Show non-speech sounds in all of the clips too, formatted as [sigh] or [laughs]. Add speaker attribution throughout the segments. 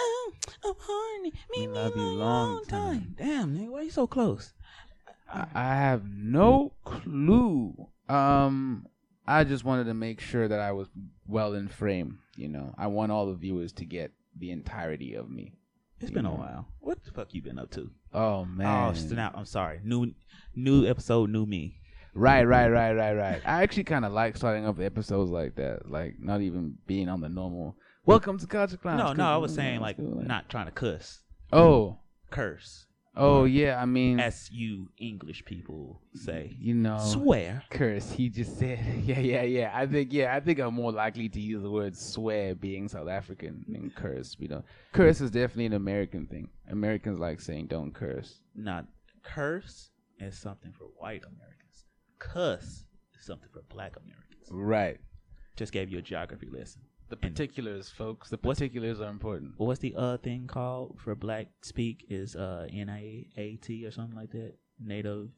Speaker 1: Oh, I'm horny.
Speaker 2: We
Speaker 1: Me, me,
Speaker 2: love you
Speaker 1: long,
Speaker 2: long time.
Speaker 1: time. Damn, nigga, why you so close?
Speaker 2: I, I have no clue. Um, I just wanted to make sure that I was well in frame. You know, I want all the viewers to get the entirety of me.
Speaker 1: It's been a while. What the fuck you been up to?
Speaker 2: Oh man!
Speaker 1: Oh, snap! I'm sorry. New, new episode, new me.
Speaker 2: Right, right, right, right, right. I actually kind of like starting off episodes like that, like not even being on the normal. Welcome to Culture Clowns.
Speaker 1: No, no, I was saying like not trying to cuss,
Speaker 2: Oh,
Speaker 1: curse,
Speaker 2: oh yeah. I mean,
Speaker 1: as you English people say.
Speaker 2: you know,
Speaker 1: Swear.
Speaker 2: curse. He just said, [laughs] yeah, yeah, yeah. I think, yeah, I think I'm more likely to use the word swear being South African than curse. You know, curse is definitely an American thing. Americans like saying don't curse.
Speaker 1: Not curse is something for white Americans. Cuss is something for black Americans.
Speaker 2: Right.
Speaker 1: Just gave you a geography lesson.
Speaker 2: The
Speaker 1: And-
Speaker 2: particulars, folks. The particulars are important.
Speaker 1: What's the uh thing called for black speak is uh NAAT or something like that? Native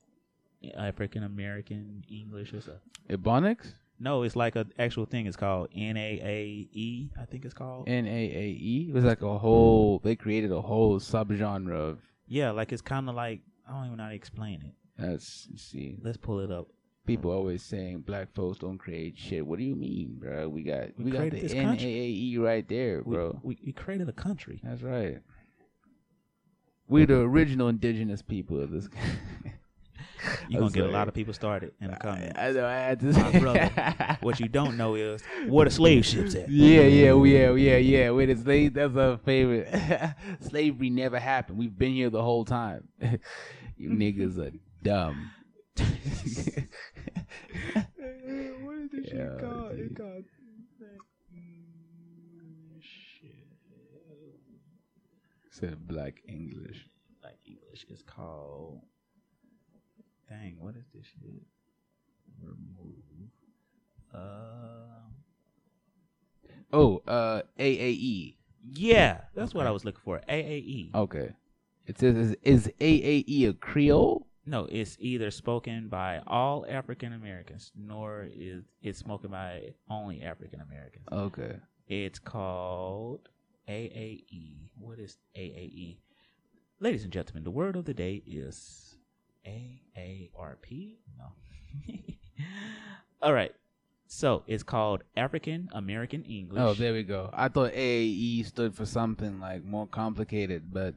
Speaker 1: African American English or something.
Speaker 2: Ebonics?
Speaker 1: No, it's like an actual thing. It's called NAAE. I think it's called.
Speaker 2: N A A E. It was like a whole. They created a whole subgenre of.
Speaker 1: yeah, like it's kind of like I don't even know how to explain it.
Speaker 2: That's you see.
Speaker 1: Let's pull it up.
Speaker 2: People always saying black folks don't create shit. What do you mean, bro? We got
Speaker 1: We
Speaker 2: we, got
Speaker 1: created
Speaker 2: the
Speaker 1: this
Speaker 2: N A A
Speaker 1: country.
Speaker 2: E right there, bro.
Speaker 1: we, we created a country.
Speaker 2: That's right. We're the original indigenous people of this. [laughs]
Speaker 1: You're gonna get a lot of people started in the comments.
Speaker 2: I know I had to
Speaker 1: My
Speaker 2: say. [laughs]
Speaker 1: brother. what you don't know is where the slave ships at.
Speaker 2: Yeah, yeah, yeah, yeah, yeah. Wait, it's slave. That's our favorite. [laughs] Slavery never happened. We've been here the whole time. you niggas are dumb.
Speaker 1: What is this
Speaker 2: shit called? It dude.
Speaker 1: called
Speaker 2: Said black English.
Speaker 1: Black English. is called. Dang, what is this shit? Remove. Uh,
Speaker 2: Oh, uh, AAE.
Speaker 1: yeah, that's what I was looking for. AAE.
Speaker 2: Okay. It says is, is AAE a Creole?
Speaker 1: No, it's either spoken by all African Americans, nor is it spoken by only African Americans.
Speaker 2: Okay.
Speaker 1: It's called AAE. What is AAE? Ladies and gentlemen, the word of the day is AARP. No. [laughs] All right. So it's called African American English.
Speaker 2: Oh, there we go. I thought AAE stood for something like more complicated, but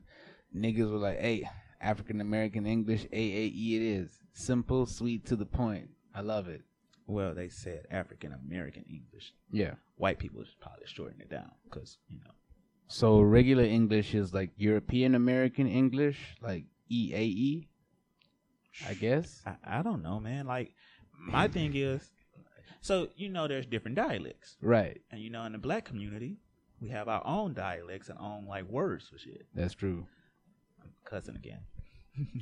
Speaker 2: niggas were like, "Hey, African American English, AAE it is. Simple, sweet, to the point. I love it."
Speaker 1: well, they said African American English.
Speaker 2: Yeah.
Speaker 1: White people just probably shorten it down because you know.
Speaker 2: So regular English is like European American English, like EAE. I guess.
Speaker 1: I, I don't know, man. Like my thing is, so you know, there's different dialects.
Speaker 2: Right.
Speaker 1: And you know, in the black community, we have our own dialects and own like words for shit.
Speaker 2: That's true.
Speaker 1: Cussing again.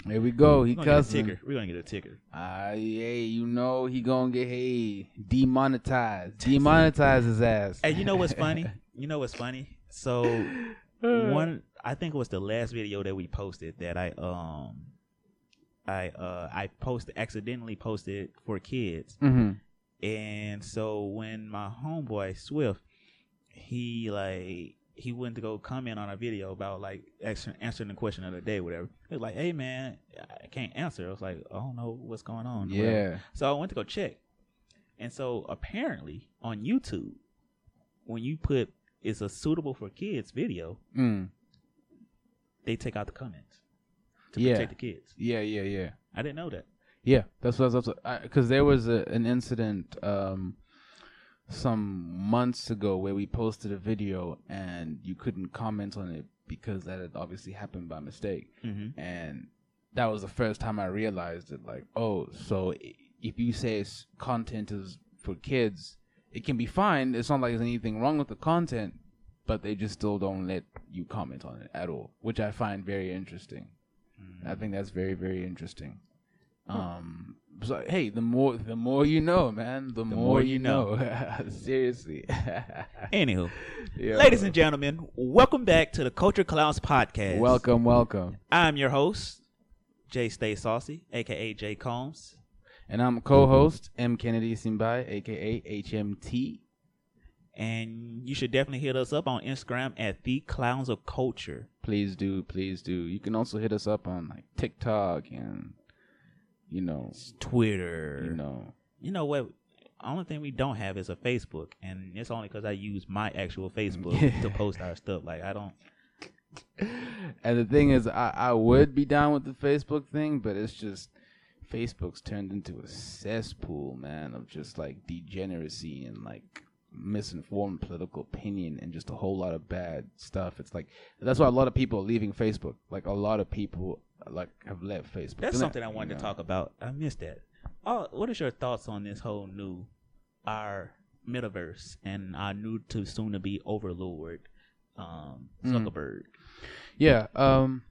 Speaker 2: There we go. He
Speaker 1: We're get a
Speaker 2: cussing.
Speaker 1: ticker. We're gonna get a ticker.
Speaker 2: Ah, yeah, you know he gonna get hey demonetized. Demonetize his ass.
Speaker 1: Hey, you know what's funny? [laughs] You know what's funny? So one, I think it was the last video that we posted that I um, I uh, I posted accidentally posted for kids,
Speaker 2: hmm
Speaker 1: and so when my homeboy Swift, he like he went to go comment on a video about like answer- answering the question of the day, whatever. He was like, "Hey man, I can't answer." I was like, "I don't know what's going on." whatever.
Speaker 2: Yeah.
Speaker 1: So I went to go check, and so apparently on YouTube, when you put "is a suitable for kids" video,
Speaker 2: Mm.
Speaker 1: they take out the comments to
Speaker 2: Yeah.
Speaker 1: protect the kids.
Speaker 2: Yeah, yeah, yeah.
Speaker 1: I didn't know that.
Speaker 2: Yeah, that's what that's because there was a, an incident um, some months ago where we posted a video and you couldn't comment on it because that had obviously happened by mistake,
Speaker 1: Mm-hmm.
Speaker 2: and that was the first time I realized it. Like, oh, so if you say it's content is for kids, it can be fine. It's not like there's anything wrong with the content, but they just still don't let you comment on it at all, which I find very interesting. I think that's very very interesting. Um, so hey, the more the more you know, man, the, more,
Speaker 1: more
Speaker 2: you
Speaker 1: you
Speaker 2: know. [laughs] Seriously. [laughs]
Speaker 1: Anywho,
Speaker 2: Yeah.
Speaker 1: ladies and gentlemen, welcome back to the Culture Clowns podcast.
Speaker 2: welcome, welcome.
Speaker 1: I'm your host, Jay Stay Saucy, aka Jay Combs.
Speaker 2: And I'm co-host M Kennedy Simbai, aka HMT.
Speaker 1: And you should definitely hit us up on Instagram at the Clowns of Culture.
Speaker 2: Please do, please do. You can also hit us up on like TikTok and you know,
Speaker 1: Twitter.
Speaker 2: you know.
Speaker 1: You know what? Only thing we don't have is a Facebook, and it's only because I use my actual Facebook [laughs] to post our stuff. Like I don't.
Speaker 2: And the thing is, I, I would be down with the Facebook thing, but it's just Facebook's turned into a cesspool, man, of just like degeneracy and like misinformed political opinion and just a whole lot of bad stuff. It's like that's why a lot of people are leaving Facebook. Like a lot of people like have left Facebook.
Speaker 1: That's something
Speaker 2: that-
Speaker 1: I wanted
Speaker 2: you
Speaker 1: to
Speaker 2: know.
Speaker 1: talk about. I missed that. Oh, what is your thoughts on this whole new, our metaverse and our new to soon to be overlord, um,
Speaker 2: Mm.
Speaker 1: Zuckerberg?
Speaker 2: Yeah, um,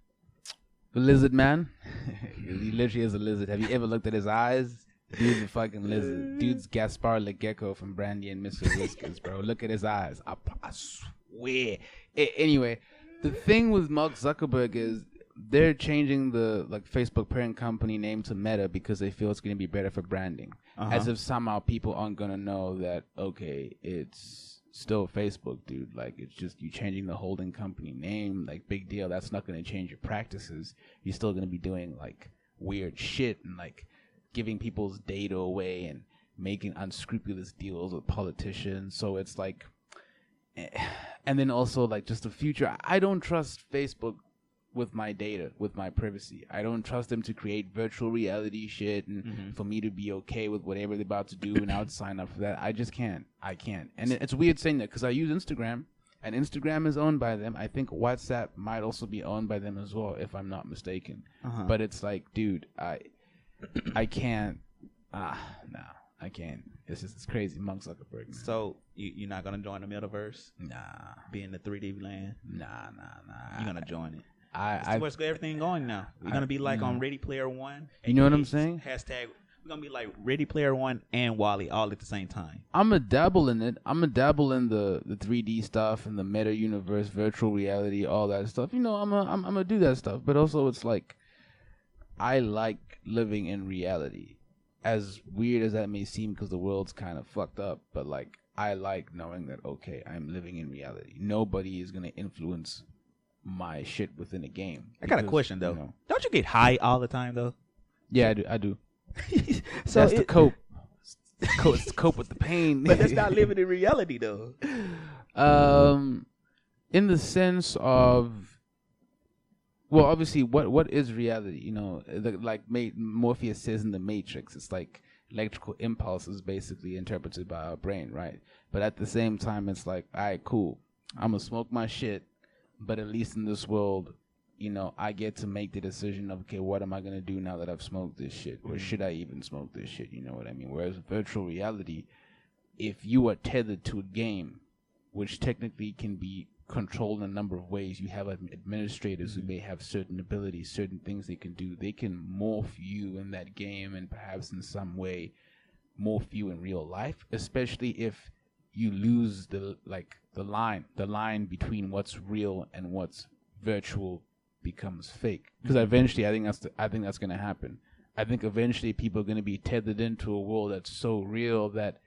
Speaker 2: the lizard man. [laughs] he literally is a lizard. Have you ever looked at his eyes? Dude's a fucking lizard. [laughs] Dude's Gaspar Le Gecko from Brandy and Mr. Whiskers, bro. Look at his eyes. I, I swear. A- anyway, the thing with Mark Zuckerberg is they're changing the like Facebook parent company name to Meta because they feel it's going to be better for branding.
Speaker 1: Uh-huh.
Speaker 2: As if somehow people aren't going to know that okay, it's still Facebook, dude. Like it's just you changing the holding company name, like big deal. That's not going to change your practices. You're still going to be doing like weird shit and like giving people's data away and making unscrupulous deals with politicians. So it's like eh, [sighs] and then also like just the future. I don't trust Facebook with my data, with my privacy. I don't trust them to create virtual reality shit and
Speaker 1: Mhm.
Speaker 2: for me to be okay with whatever they're about to do and I would [coughs] sign up for that. I just can't. I can't. And it's weird saying that because I use Instagram and Instagram is owned by them. I think WhatsApp might also be owned by them as well, if I'm not mistaken.
Speaker 1: Uh-huh.
Speaker 2: But it's like, dude, I I can't. Ah, no, I can't. It's just it's crazy. Monk Zuckerberg. Man.
Speaker 1: so you, you're not gonna join the metaverse,
Speaker 2: Nah,
Speaker 1: be in the 3D land.
Speaker 2: nah, nah, nah.
Speaker 1: You're gonna join it.
Speaker 2: I,
Speaker 1: It's
Speaker 2: I,
Speaker 1: what's everything going now. We're gonna be like on
Speaker 2: mm.
Speaker 1: Ready Player One.
Speaker 2: You know what I'm saying?
Speaker 1: Hashtag. We're gonna be like Ready Player One and WALL-E all at the same time.
Speaker 2: I'm a dabble in it. I'm a dabble in the the 3D stuff and the meta universe, virtual reality, all that stuff. You know, I'm a I'm, I'm gonna do that stuff. But also, it's like I like living in reality. As weird as that may seem, because the world's kind of fucked up, but like I like knowing that okay, I'm living in reality. Nobody is gonna influence my shit within the game.
Speaker 1: I got a
Speaker 2: Because,
Speaker 1: question though.
Speaker 2: you know-
Speaker 1: Don't you get high all the time though?
Speaker 2: yeah, I do. I do. [laughs]
Speaker 1: so
Speaker 2: that's the
Speaker 1: it-
Speaker 2: cope. [laughs] cope, it's to cope with the pain.
Speaker 1: But that's not living in reality though.
Speaker 2: Um, in the sense of, well, obviously, what what is reality? You know, the, like Ma- Morpheus says in the Matrix, it's like electrical impulses basically interpreted by our brain, right? But at the same time, it's like, all right, cool, I'm gonna smoke my shit, but at least in this world. You know, I get to make the decision of okay, what am I gonna do now that I've smoked this shit, or mm-hmm. should I even smoke this shit? You know what I mean? Whereas virtual reality, if you are tethered to a game, which technically can be controlled in a number of ways. You have ad- administrators who mm-hmm. may have certain abilities, certain things they can do. They can morph you in that game and perhaps in some way morph you in real life, especially if you lose the like the line, the line between what's real and what's virtual becomes fake. Because eventually, I think that's the, I think that's going to happen. I think eventually people are going to be tethered into a world that's so real that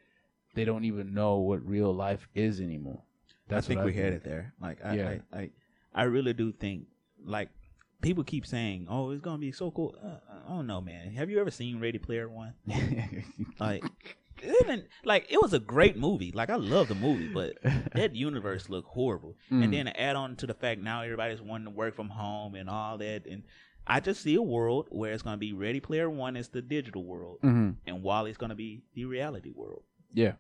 Speaker 2: they don't even know what real life is anymore. That's
Speaker 1: I think we headed there. Like I,
Speaker 2: Yeah.
Speaker 1: I, I, I really do think like people keep saying, "Oh, it's gonna be so cool." Uh, I don't know, man. Have you ever seen Ready Player One? [laughs] Like, even like it was a great movie. Like I love the movie, but [laughs] that universe looked horrible.
Speaker 2: Mm.
Speaker 1: And then add on to the fact now everybody's wanting to work from home and all that, and I just see a world where it's gonna be Ready Player One is the digital world,
Speaker 2: hmm
Speaker 1: and WALL-E's gonna be the reality world.
Speaker 2: Yeah.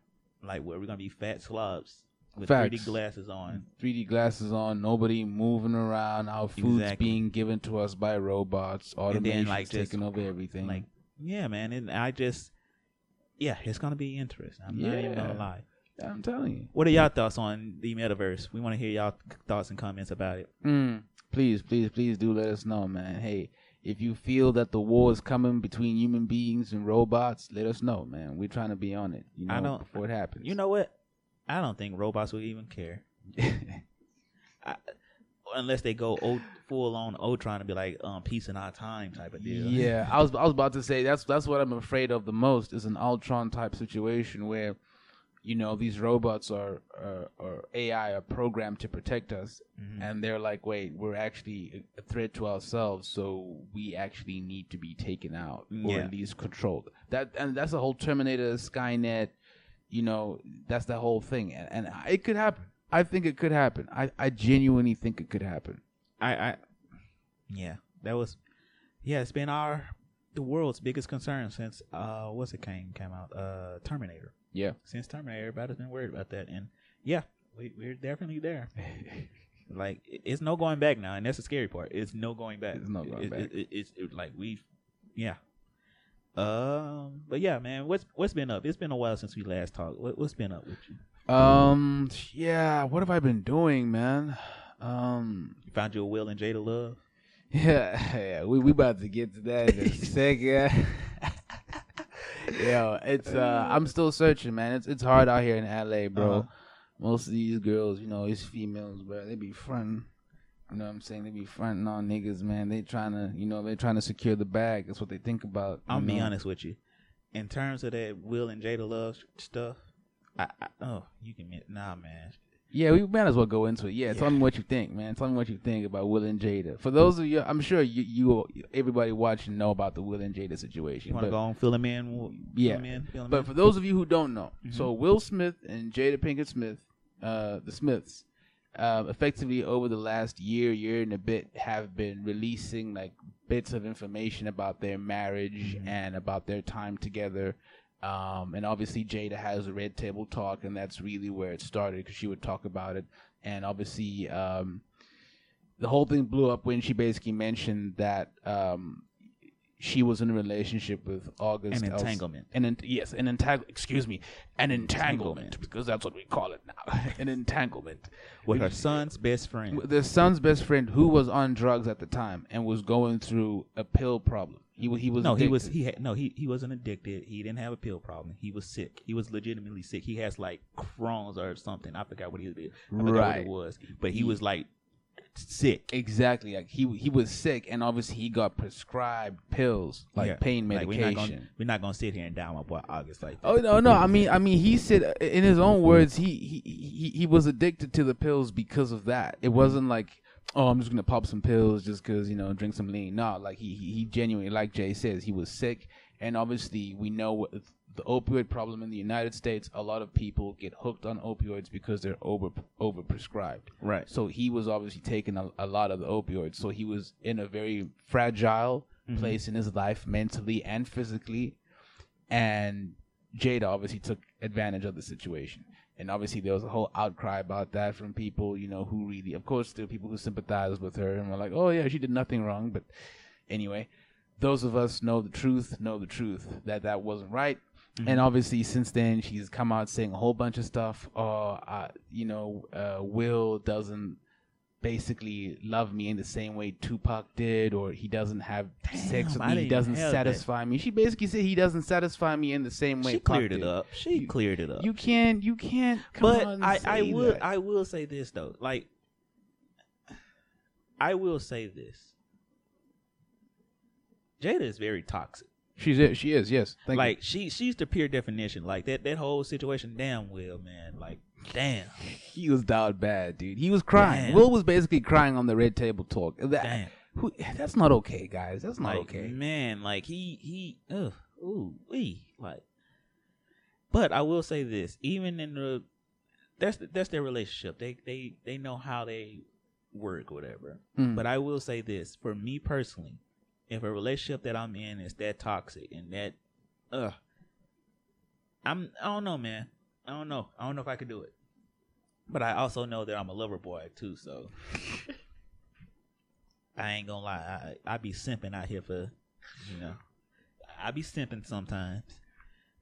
Speaker 1: Like where we're gonna be fat slobs with
Speaker 2: Facts.
Speaker 1: 3D glasses on.
Speaker 2: 3D glasses on, nobody moving around, our food's
Speaker 1: Exactly.
Speaker 2: being given to us by robots, automation
Speaker 1: like,
Speaker 2: taking over everything.
Speaker 1: Like, yeah, man. And I just, yeah, it's gonna be interesting. I'm not even gonna
Speaker 2: Yeah.
Speaker 1: lie.
Speaker 2: I'm telling you.
Speaker 1: What are y'all thoughts on the metaverse? We want to hear y'all thoughts and comments about it.
Speaker 2: Mm. Please, please, please do let us know, man. Hey, if you feel that the war is coming between human beings and robots, let us know, man. We're trying to be on it. You know,
Speaker 1: I don't-
Speaker 2: before it happens.
Speaker 1: You know what? I don't think robots will even care [laughs] I, unless they go o, full on Ultron and be like, um, peace in our time type of deal.
Speaker 2: Yeah, [laughs] I was I was about to say that's that's what I'm afraid of the most is an Ultron type situation where you know these robots are are AI are programmed to protect us,
Speaker 1: Mhm.
Speaker 2: and they're like, wait, we're actually a threat to ourselves, so we actually need to be taken out or
Speaker 1: Yeah.
Speaker 2: at least controlled. That and that's the whole Terminator, Skynet. You know, that's the whole thing, and, and it could happen. I think it could happen. I, I genuinely think it could happen.
Speaker 1: I, I, yeah, that was, yeah, it's been our the world's biggest concern since uh, what's it came came out, uh, Terminator.
Speaker 2: Yeah.
Speaker 1: Since Terminator, everybody's been worried about that, and yeah, we, we're definitely there. [laughs] like it's no going back now, and that's the scary part. It's no going back.
Speaker 2: It's no going
Speaker 1: It-
Speaker 2: back.
Speaker 1: it- it- it's it- like we, yeah. Um, but yeah, man, what's what's been up? It's been a while since we last talked. What, what's been up with you?
Speaker 2: Um. Yeah. What have I been doing, man? Um.
Speaker 1: You found your Will and Jada love.
Speaker 2: Yeah. [laughs] Yeah. We we about to get to that in a [laughs] second. Yo, it's uh. I'm still searching, man. It's it's hard out here in LA, bro.
Speaker 1: Uh-huh.
Speaker 2: Most of these girls, you know, these females, bro, they be fronting. You know what I'm saying? They be fronting on niggas, man. They trying to, you know, they trying to secure the bag. That's what they think about.
Speaker 1: I'll
Speaker 2: you
Speaker 1: be honest with you. In terms of that Will and Jada love stuff, I, I oh you can nah man.
Speaker 2: Yeah, we might as well go into it. Yeah, tell me what you think, man. Tell me what you think about Will and Jada. For those of you, I'm sure you, you everybody watching know about the Will and Jada situation.
Speaker 1: You want to go on fill him in? Fill
Speaker 2: Yeah.
Speaker 1: him in, fill him
Speaker 2: But
Speaker 1: in?
Speaker 2: for those of you who don't know,
Speaker 1: Mhm.
Speaker 2: so Will Smith and Jada Pinkett Smith, uh, the Smiths, uh, effectively over the last year, year and a bit, have been releasing like bits of information about their marriage
Speaker 1: Mhm.
Speaker 2: and about their time together. Um, and obviously Jada has a red table talk, and that's really where it started because she would talk about it. And obviously, um, the whole thing blew up when she basically mentioned that um, she was in a relationship with August.
Speaker 1: an entanglement.
Speaker 2: an ent- yes, an entanglement. Excuse me, an entanglement,
Speaker 1: Entanglement.
Speaker 2: because that's what we call it now. [laughs] an entanglement
Speaker 1: with her son's best friend.
Speaker 2: the son's best friend, who was on drugs at the time and was going through a pill problem. He wa- he was
Speaker 1: no, he was he had no he he wasn't addicted. He didn't have a pill problem. He was sick. He was legitimately sick. He has like Crohn's or something. I forgot what he did. I forgot what
Speaker 2: Right.
Speaker 1: it was. But he
Speaker 2: He-
Speaker 1: was like sick.
Speaker 2: exactly like he he was sick and obviously he got prescribed pills like
Speaker 1: Yeah.
Speaker 2: pain
Speaker 1: Like,
Speaker 2: medication.
Speaker 1: we're not gonna we're not gonna sit here and down my boy August like that.
Speaker 2: Oh no, no. I mean, I mean, he said uh, in his own words, he he he, he was addicted to the pills because of that. It wasn't like, oh, I'm just gonna pop some pills just because you know drink some lean. No, like he he, he genuinely, like Jay says, he was sick, and obviously we know the opioid problem in the United States. A lot of people get hooked on opioids because they're over over prescribed.
Speaker 1: Right.
Speaker 2: So he was obviously taking a, a lot of the opioids. So he was in a very fragile
Speaker 1: Mhm.
Speaker 2: place in his life, mentally and physically. And Jada obviously took advantage of the situation. And obviously there was a whole outcry about that from people, you know, who really, of course, there were people who sympathized with her and were like, oh yeah, she did nothing wrong. But anyway, those of us know the truth, know the truth that that wasn't right. And obviously, since then, she's come out saying a whole bunch of stuff. Oh, uh, you know, uh, Will doesn't basically love me in the same way Tupac did, or he doesn't have sex with
Speaker 1: I
Speaker 2: me. He doesn't
Speaker 1: have that.
Speaker 2: satisfy me. She basically said he doesn't satisfy me in the same way.
Speaker 1: she
Speaker 2: Pac
Speaker 1: cleared it up. She cleared it up.
Speaker 2: You can't. You can't. Come
Speaker 1: but I, I will
Speaker 2: that.
Speaker 1: I will say this though. Like I will say this. Jada is very toxic.
Speaker 2: She's it. She is. Yes. Thank
Speaker 1: like she she's the pure definition. Like that that whole situation, damn well, man. Like damn.
Speaker 2: he was down bad, dude. He was crying.
Speaker 1: Damn.
Speaker 2: Will was basically crying on the red table talk. That,
Speaker 1: Damn.
Speaker 2: Who, that's not okay, guys. That's not
Speaker 1: like
Speaker 2: okay.
Speaker 1: man, like he he ugh, ooh, wee. Like But I will say this, even in the that's that's their relationship. They they they know how they work, whatever.
Speaker 2: Mm.
Speaker 1: But I will say this for me personally, if a relationship that I'm in is that toxic and that, ugh, I'm I don't know, man. I don't know. I don't know if I could do it. But I also know that I'm a lover boy too, so [laughs] I ain't gonna lie. I I be simping out here for, you know, I be simping sometimes.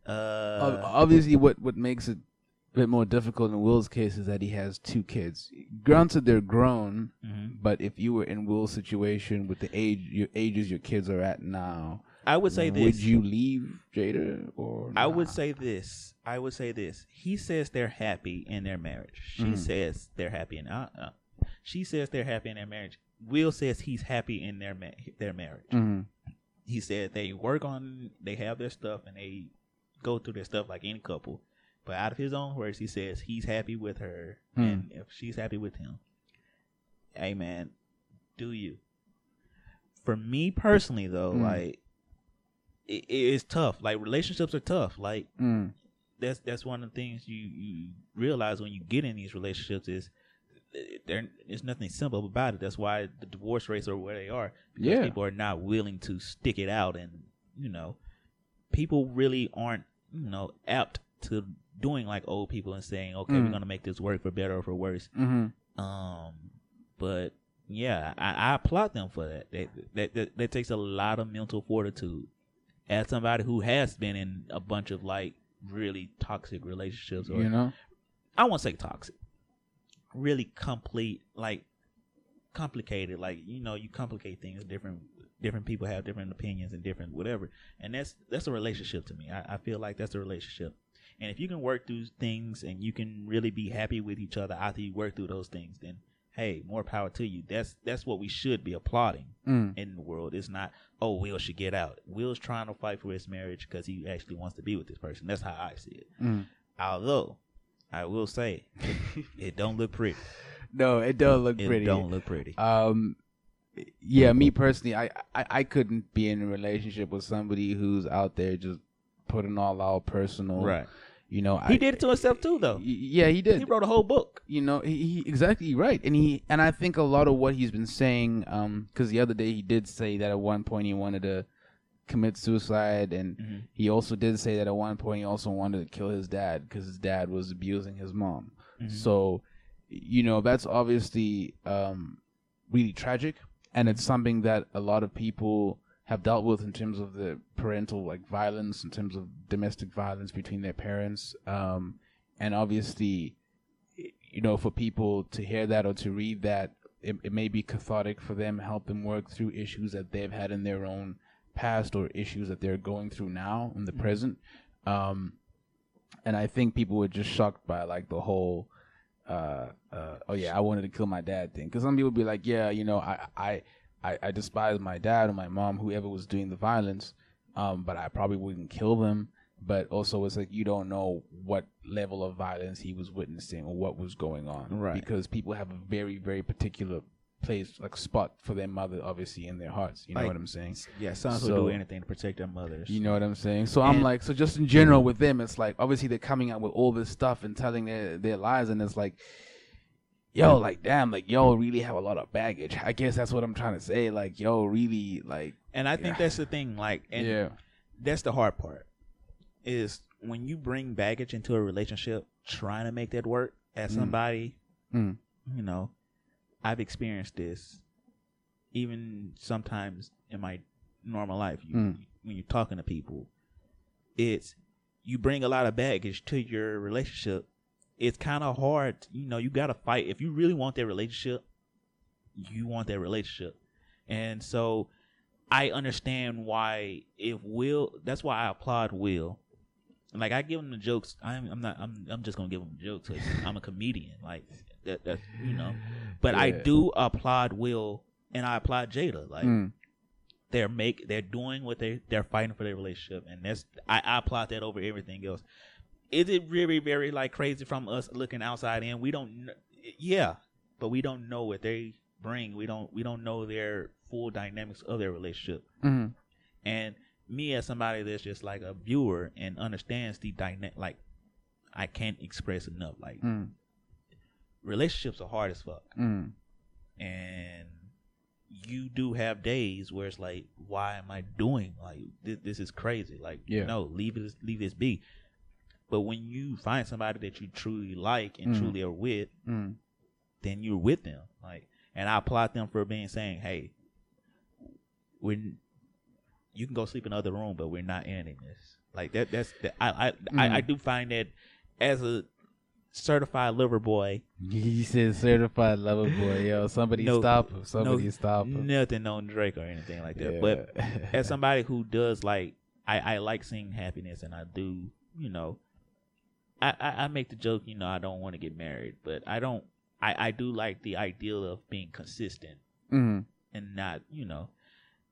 Speaker 1: Uh,
Speaker 2: obviously, what what makes it a bit more difficult in Will's case is that he has two kids. Granted, they're grown,
Speaker 1: mhm.
Speaker 2: but if you were in Will's situation with the age your ages your kids are at now,
Speaker 1: I would say this.
Speaker 2: Would you leave Jada or?
Speaker 1: I would say this. I would say this. He says they're happy in their marriage. She
Speaker 2: Mhm.
Speaker 1: says they're happy in. Uh, uh, she says they're happy in their marriage. Will says he's happy in their ma- their marriage.
Speaker 2: Mhm.
Speaker 1: He said they work on, they have their stuff, and they go through their stuff like any couple. but out of his own words, he says he's happy with her,
Speaker 2: Hmm.
Speaker 1: and if she's happy with him, hey man, do you? For me personally, though,
Speaker 2: Hmm.
Speaker 1: like it, it is tough. Like relationships are tough. Like
Speaker 2: Mm.
Speaker 1: that's that's one of the things you you realize when you get in these relationships is there there's nothing simple about it. That's why the divorce rates are where they are. Because
Speaker 2: Yeah.
Speaker 1: people are not willing to stick it out, and you know, people really aren't you know apt to doing like old people and saying, okay, we're
Speaker 2: Mm.
Speaker 1: gonna make this work for better or for worse.
Speaker 2: Mm-hmm.
Speaker 1: Um, but yeah, I, I applaud them for that. That, that. that that takes a lot of mental fortitude. As somebody who has been in a bunch of like really toxic relationships, or
Speaker 2: You know.
Speaker 1: I won't say toxic, really complete, like complicated. Like you know, you complicate things. Different different people have different opinions and different whatever, and that's that's a relationship to me. I, I feel like that's a relationship. And if you can work through things and you can really be happy with each other after you work through those things, then hey, more power to you. That's that's what we should be applauding
Speaker 2: Mm.
Speaker 1: in the world. It's not oh Will should get out. Will's trying to fight for his marriage because he actually wants to be with this person. That's how I see it.
Speaker 2: Mm.
Speaker 1: Although I will say it don't look pretty. [laughs]
Speaker 2: No, it don't look
Speaker 1: It
Speaker 2: pretty.
Speaker 1: It don't look pretty.
Speaker 2: Um, yeah, me personally, I, I I couldn't be in a relationship with somebody who's out there just putting all out personal.
Speaker 1: right.
Speaker 2: You know,
Speaker 1: He
Speaker 2: I,
Speaker 1: did it to himself too, though.
Speaker 2: Yeah, he did.
Speaker 1: He wrote a whole book.
Speaker 2: you know he, he exactly right and he and i think a lot of what he's been saying um because the other day he did say that at one point he wanted to commit suicide and
Speaker 1: Mhm.
Speaker 2: he also did say that at one point he also wanted to kill his dad because his dad was abusing his mom
Speaker 1: Mhm.
Speaker 2: so you know that's obviously um really tragic and it's something that a lot of people have dealt with in terms of the parental like violence in terms of domestic violence between their parents um and obviously you know, for people to hear that or to read that, it, it may be cathartic for them, help them work through issues that they've had in their own past or issues that they're going through now in the present. Um, and I think people were just shocked by like the whole, uh, uh, oh yeah, I wanted to kill my dad thing. Because some people would be like, yeah, you know, I, I, I, I despise my dad or my mom, whoever was doing the violence, um, but I probably wouldn't kill them. But also it's like you don't know what level of violence he was witnessing or what was going on.
Speaker 1: Right.
Speaker 2: because people have a very very particular place like spot for their mother obviously in their hearts. You know
Speaker 1: Like,
Speaker 2: what i'm saying?
Speaker 1: Yeah, sons
Speaker 2: So-
Speaker 1: will do anything to protect their mothers.
Speaker 2: you know what i'm saying? So i'm like so just in general with them it's like obviously they're coming out with all this stuff and telling their their lies and it's like yo like damn like yo really have a lot of baggage i guess that's what i'm trying to say like yo really like
Speaker 1: and I think that's the thing. Like, and
Speaker 2: yeah
Speaker 1: that's the hard part is when you bring baggage into a relationship trying to make that work as
Speaker 2: Mm.
Speaker 1: somebody
Speaker 2: Mm.
Speaker 1: you know i've experienced this even sometimes in my normal life you,
Speaker 2: Mm.
Speaker 1: when you're talking to people it's you bring a lot of baggage to your relationship it's kind of hard you know you gotta fight if you really want that relationship you want that relationship and so I understand why if Will. That's why I applaud Will. Like I give him the jokes. I'm, I'm not. I'm. I'm just gonna give him jokes. I'm a comedian. Like that. That you know. But I do applaud Will, and I applaud Jada. Like
Speaker 2: Mm.
Speaker 1: they're make. They're doing what they. They're fighting for their relationship, and that's. I, I applaud that over everything else. Is it very, very like crazy from us looking outside in? We don't. Yeah, but we don't know what they bring. We don't. We don't know their full dynamics of their relationship.
Speaker 2: Mhm.
Speaker 1: And me as somebody that's just like a viewer and understands the dynamic, like I can't express enough. Like
Speaker 2: Mm.
Speaker 1: relationships are hard as fuck,
Speaker 2: Mm.
Speaker 1: and you do have days where it's like, why am I doing like this? This is crazy. Like,
Speaker 2: Yeah.
Speaker 1: no, leave it, leave this be. But when you find somebody that you truly like and
Speaker 2: Mhm.
Speaker 1: truly are with,
Speaker 2: Mm.
Speaker 1: then you're with them. Like, and I applaud them for being saying, "Hey, when you can go sleep in another room, but we're not ending this." Like that. That's that. I I, I I do find that as a certified lover boy,
Speaker 2: He said certified lover boy. Yo, somebody
Speaker 1: No-
Speaker 2: stop him. Somebody
Speaker 1: no-
Speaker 2: stop him.
Speaker 1: nothing on Drake or anything like that.
Speaker 2: Yeah.
Speaker 1: But as [laughs] somebody who does like, I I like seeing happiness, and I do, you know. I, I, I make the joke, you know, I don't want to get married, but I don't. I, I do like the ideal of being consistent
Speaker 2: Mhm.
Speaker 1: and not, you know,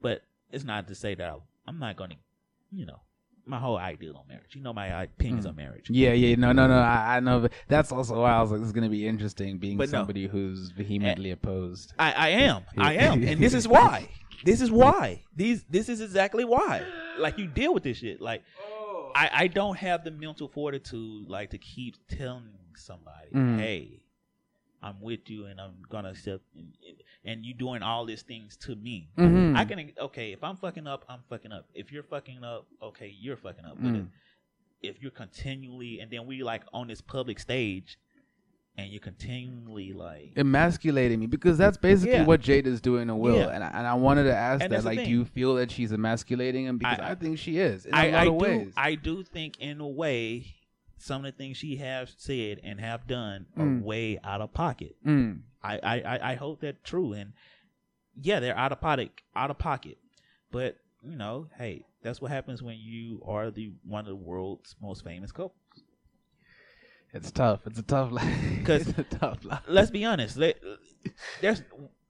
Speaker 1: but it's not to say that I, I'm not going to, you know, my whole ideal on marriage. You know my opinions
Speaker 2: Mm.
Speaker 1: on marriage.
Speaker 2: Yeah, yeah, no, no, no. I, I know. But that's also why I was like, this is gonna be interesting, being
Speaker 1: But no.
Speaker 2: somebody who's vehemently opposed.
Speaker 1: I, I am. I am. And this is [laughs] why. This is why. These this is exactly why. Like you deal with this shit. Like I, I don't have the mental fortitude like to keep telling somebody,
Speaker 2: Mm.
Speaker 1: hey, I'm with you and I'm gonna accept and, and you doing all these things to me.
Speaker 2: Mhm.
Speaker 1: I can okay, if I'm fucking up, I'm fucking up. If you're fucking up, okay, you're fucking up. But
Speaker 2: Mm.
Speaker 1: if, if you're continually and then we like on this public stage and you're continually like
Speaker 2: emasculating me because that's basically
Speaker 1: Yeah.
Speaker 2: what is doing to Will,
Speaker 1: Yeah.
Speaker 2: and I, and I wanted to ask
Speaker 1: And
Speaker 2: that like, do you feel that she's emasculating him? Because I,
Speaker 1: I-
Speaker 2: think she is in a
Speaker 1: I,
Speaker 2: lot
Speaker 1: I
Speaker 2: of
Speaker 1: do
Speaker 2: ways.
Speaker 1: I do think in a way some of the things she has said and have done are
Speaker 2: Mm.
Speaker 1: way out of pocket.
Speaker 2: Mm.
Speaker 1: I, I, I- I hope that's true and yeah, they're out of pocket out of pocket. But, you know, hey, that's what happens when you are the one of the world's most famous couples.
Speaker 2: It's tough. It's a tough [laughs] life.
Speaker 1: 'Cause-
Speaker 2: it's a tough life.
Speaker 1: Let's be honest. There's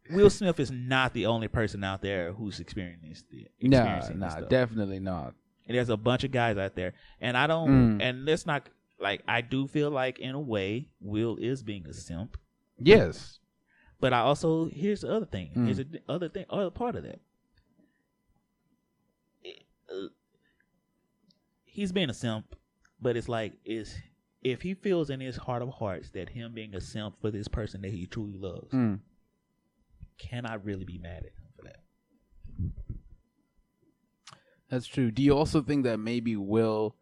Speaker 1: Will Smith is not the only person out there who's experiencing this.
Speaker 2: No, no, definitely not.
Speaker 1: And there's a bunch of guys out there, and I don't.
Speaker 2: Mm.
Speaker 1: And let's not like. I do feel like in a way, Will is being a simp,
Speaker 2: Yes.
Speaker 1: but I also here's the other thing.
Speaker 2: Mm.
Speaker 1: Here's the other thing. Other part of that. It- uh, he's being a simp, but it's like is if he feels in his heart of hearts that him being a simp for this person that he truly loves,
Speaker 2: Mm.
Speaker 1: can I really be mad at him for that?
Speaker 2: That's true. Do you also think that maybe Will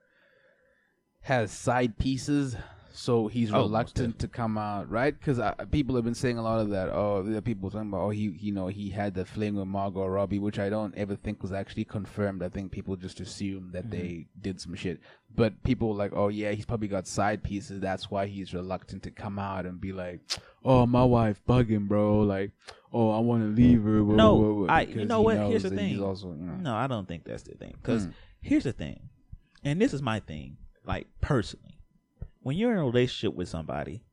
Speaker 2: has side pieces, so he's
Speaker 1: Oh,
Speaker 2: reluctant to come out, right? Because people have been saying a lot of that. Oh, there are people talking about, oh, he, you know, he had the fling with Margot Robbie, which I don't ever think was actually confirmed. I think people just assume that they did some shit. But people were like, oh yeah, he's probably got side pieces. That's why he's reluctant to come out and be like, oh, my wife bugging, bro. Like, oh, I want to leave her.
Speaker 1: No,
Speaker 2: blah,"
Speaker 1: I- you know what? Here's the thing.
Speaker 2: also, you know,
Speaker 1: No, I don't think that's the thing. Because
Speaker 2: Mm.
Speaker 1: here's the thing, and this is my thing, like personally, when you're in a relationship with somebody,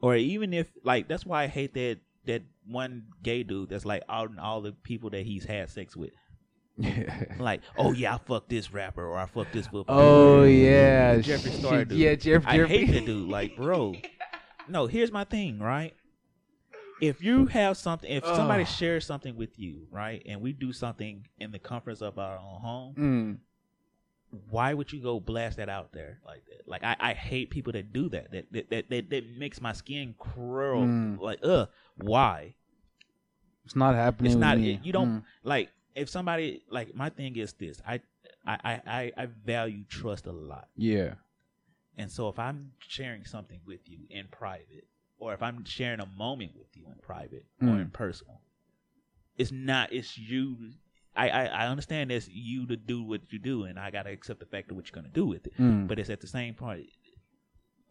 Speaker 1: or even if like that's why I hate that that one gay dude that's like out and all the people that he's had sex with. [laughs] Like, oh yeah, I fucked this rapper or I fucked this football.
Speaker 2: Oh yeah,
Speaker 1: Jeffree
Speaker 2: Sh-
Speaker 1: Star dude.
Speaker 2: Yeah, Jeff.
Speaker 1: I
Speaker 2: Jeffrey.
Speaker 1: hate that dude. Like, bro. No, here's my thing, right? If you have something, if somebody
Speaker 2: Ugh.
Speaker 1: shares something with you, right, and we do something in the comforts of our own home,
Speaker 2: Mm.
Speaker 1: Why would you go blast that out there like that? Like, I, I hate people that do that. That that that, that, that makes my skin curl.
Speaker 2: Mm.
Speaker 1: Like, ugh, why?
Speaker 2: It's not happening.
Speaker 1: It's not. It, you don't
Speaker 2: Mm.
Speaker 1: like if somebody like my thing is this. I I I I, value trust a lot.
Speaker 2: Yeah.
Speaker 1: And so if I'm sharing something with you in private, or if I'm sharing a moment with you in private or
Speaker 2: Mm.
Speaker 1: in personal, it's not. It's you. I, I I understand it's you to do what you do, and I gotta accept the fact of what you're gonna do with it.
Speaker 2: Mm.
Speaker 1: But it's at the same point.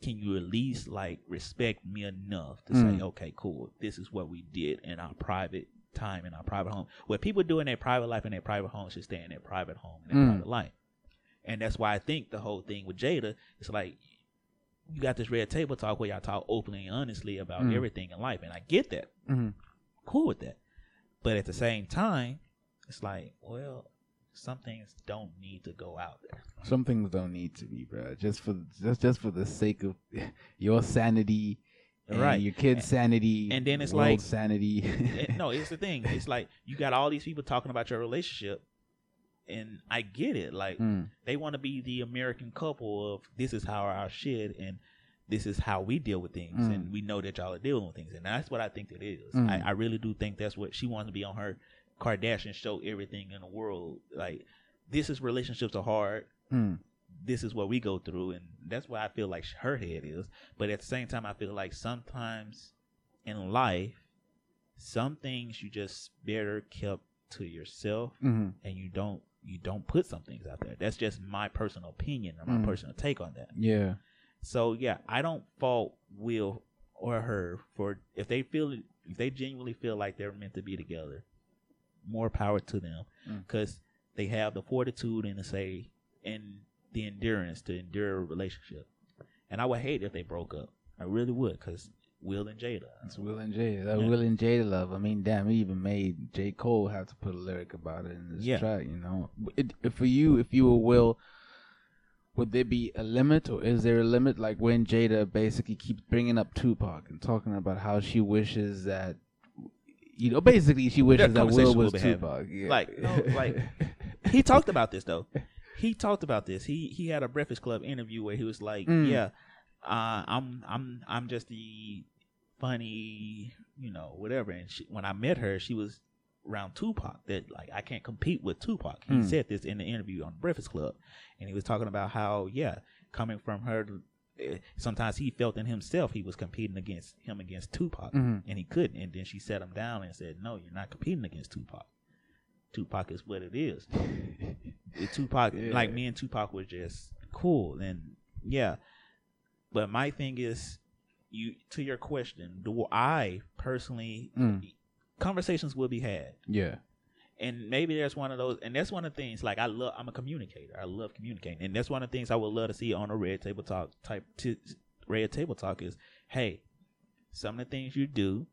Speaker 1: Can you at least like respect me enough to
Speaker 2: Mm.
Speaker 1: say, okay, cool, this is what we did in our private time in our private home. What people do in their private life in their private home should stay in their private home in their
Speaker 2: Mm.
Speaker 1: private life. And that's why I think the whole thing with Jada it's like you got this red table talk where y'all talk openly and honestly about
Speaker 2: Mm.
Speaker 1: everything in life, and I get that.
Speaker 2: Mhm.
Speaker 1: Cool with that. But at the same time, it's like, well, some things don't need to go out there.
Speaker 2: Some things don't need to be, bro. Just for just just for the sake of [laughs] your sanity, and
Speaker 1: Right.
Speaker 2: Your kid's sanity,
Speaker 1: and then it's
Speaker 2: world
Speaker 1: like-
Speaker 2: sanity.
Speaker 1: It- [laughs] no, it's the thing. It's like you got all these people talking about your relationship, and I get it. Like
Speaker 2: Mm.
Speaker 1: they want to be the American couple of this is how our shit and this is how we deal with things,
Speaker 2: Mm.
Speaker 1: and we know that y'all are dealing with things, and that's what I think it is.
Speaker 2: Mm.
Speaker 1: I, I really do think that's what she wants to be on her Kardashian show. Everything in the world, like this is relationships are hard.
Speaker 2: Mm.
Speaker 1: This is what we go through, and that's why I feel like her head is. But at the same time, I feel like sometimes in life, some things you just better kept to yourself
Speaker 2: Mhm.
Speaker 1: and you don't you don't put some things out there. That's just my personal opinion or my
Speaker 2: Mm.
Speaker 1: personal take on that.
Speaker 2: Yeah.
Speaker 1: So yeah, I don't fault Will or her for if they feel if they genuinely feel like they're meant to be together. More power to them
Speaker 2: Mm.
Speaker 1: because they have the fortitude and to say and the endurance to endure a relationship. And I would hate if they broke up. I really would because Will and Jada.
Speaker 2: It's Will and Jada. That
Speaker 1: Yeah.
Speaker 2: Will and Jada love. I mean, damn, he even made J. Cole have to put a lyric about it in this
Speaker 1: Yeah.
Speaker 2: track. You know, it, if for you, if you were Will, would there be a limit, or is there a limit? Like when Jada basically keeps bringing up Tupac and talking about how she wishes that, you know, basically she wishes that Will was. Tupac. Yeah.
Speaker 1: Like, no, like [laughs] he talked about this though. He talked about this. He he had a Breakfast Club interview where he was like,
Speaker 2: Mm.
Speaker 1: "Yeah, uh, I'm I'm I'm just the funny, you know, whatever." And she, when I met her, she was around Tupac. That like I can't compete with Tupac. He
Speaker 2: Mm.
Speaker 1: said this in the interview on Breakfast Club, and he was talking about how yeah, coming from her. Eh, Sometimes he felt in himself he was competing against him against Tupac,
Speaker 2: Mhm.
Speaker 1: and he couldn't. And then she set him down and said, "No, you're not competing against Tupac. Tupac is what it is. [laughs] Tupac,
Speaker 2: Yeah.
Speaker 1: like me and Tupac was just cool, and yeah. But my thing is, you to your question, do I personally
Speaker 2: Mm.
Speaker 1: conversations will be had,
Speaker 2: yeah.
Speaker 1: And maybe there's one of those, and that's one of the things. Like I love, I'm a communicator. I love communicating, and that's one of the things I would love to see on a red table talk type. T- red table talk is, hey, some of the things you do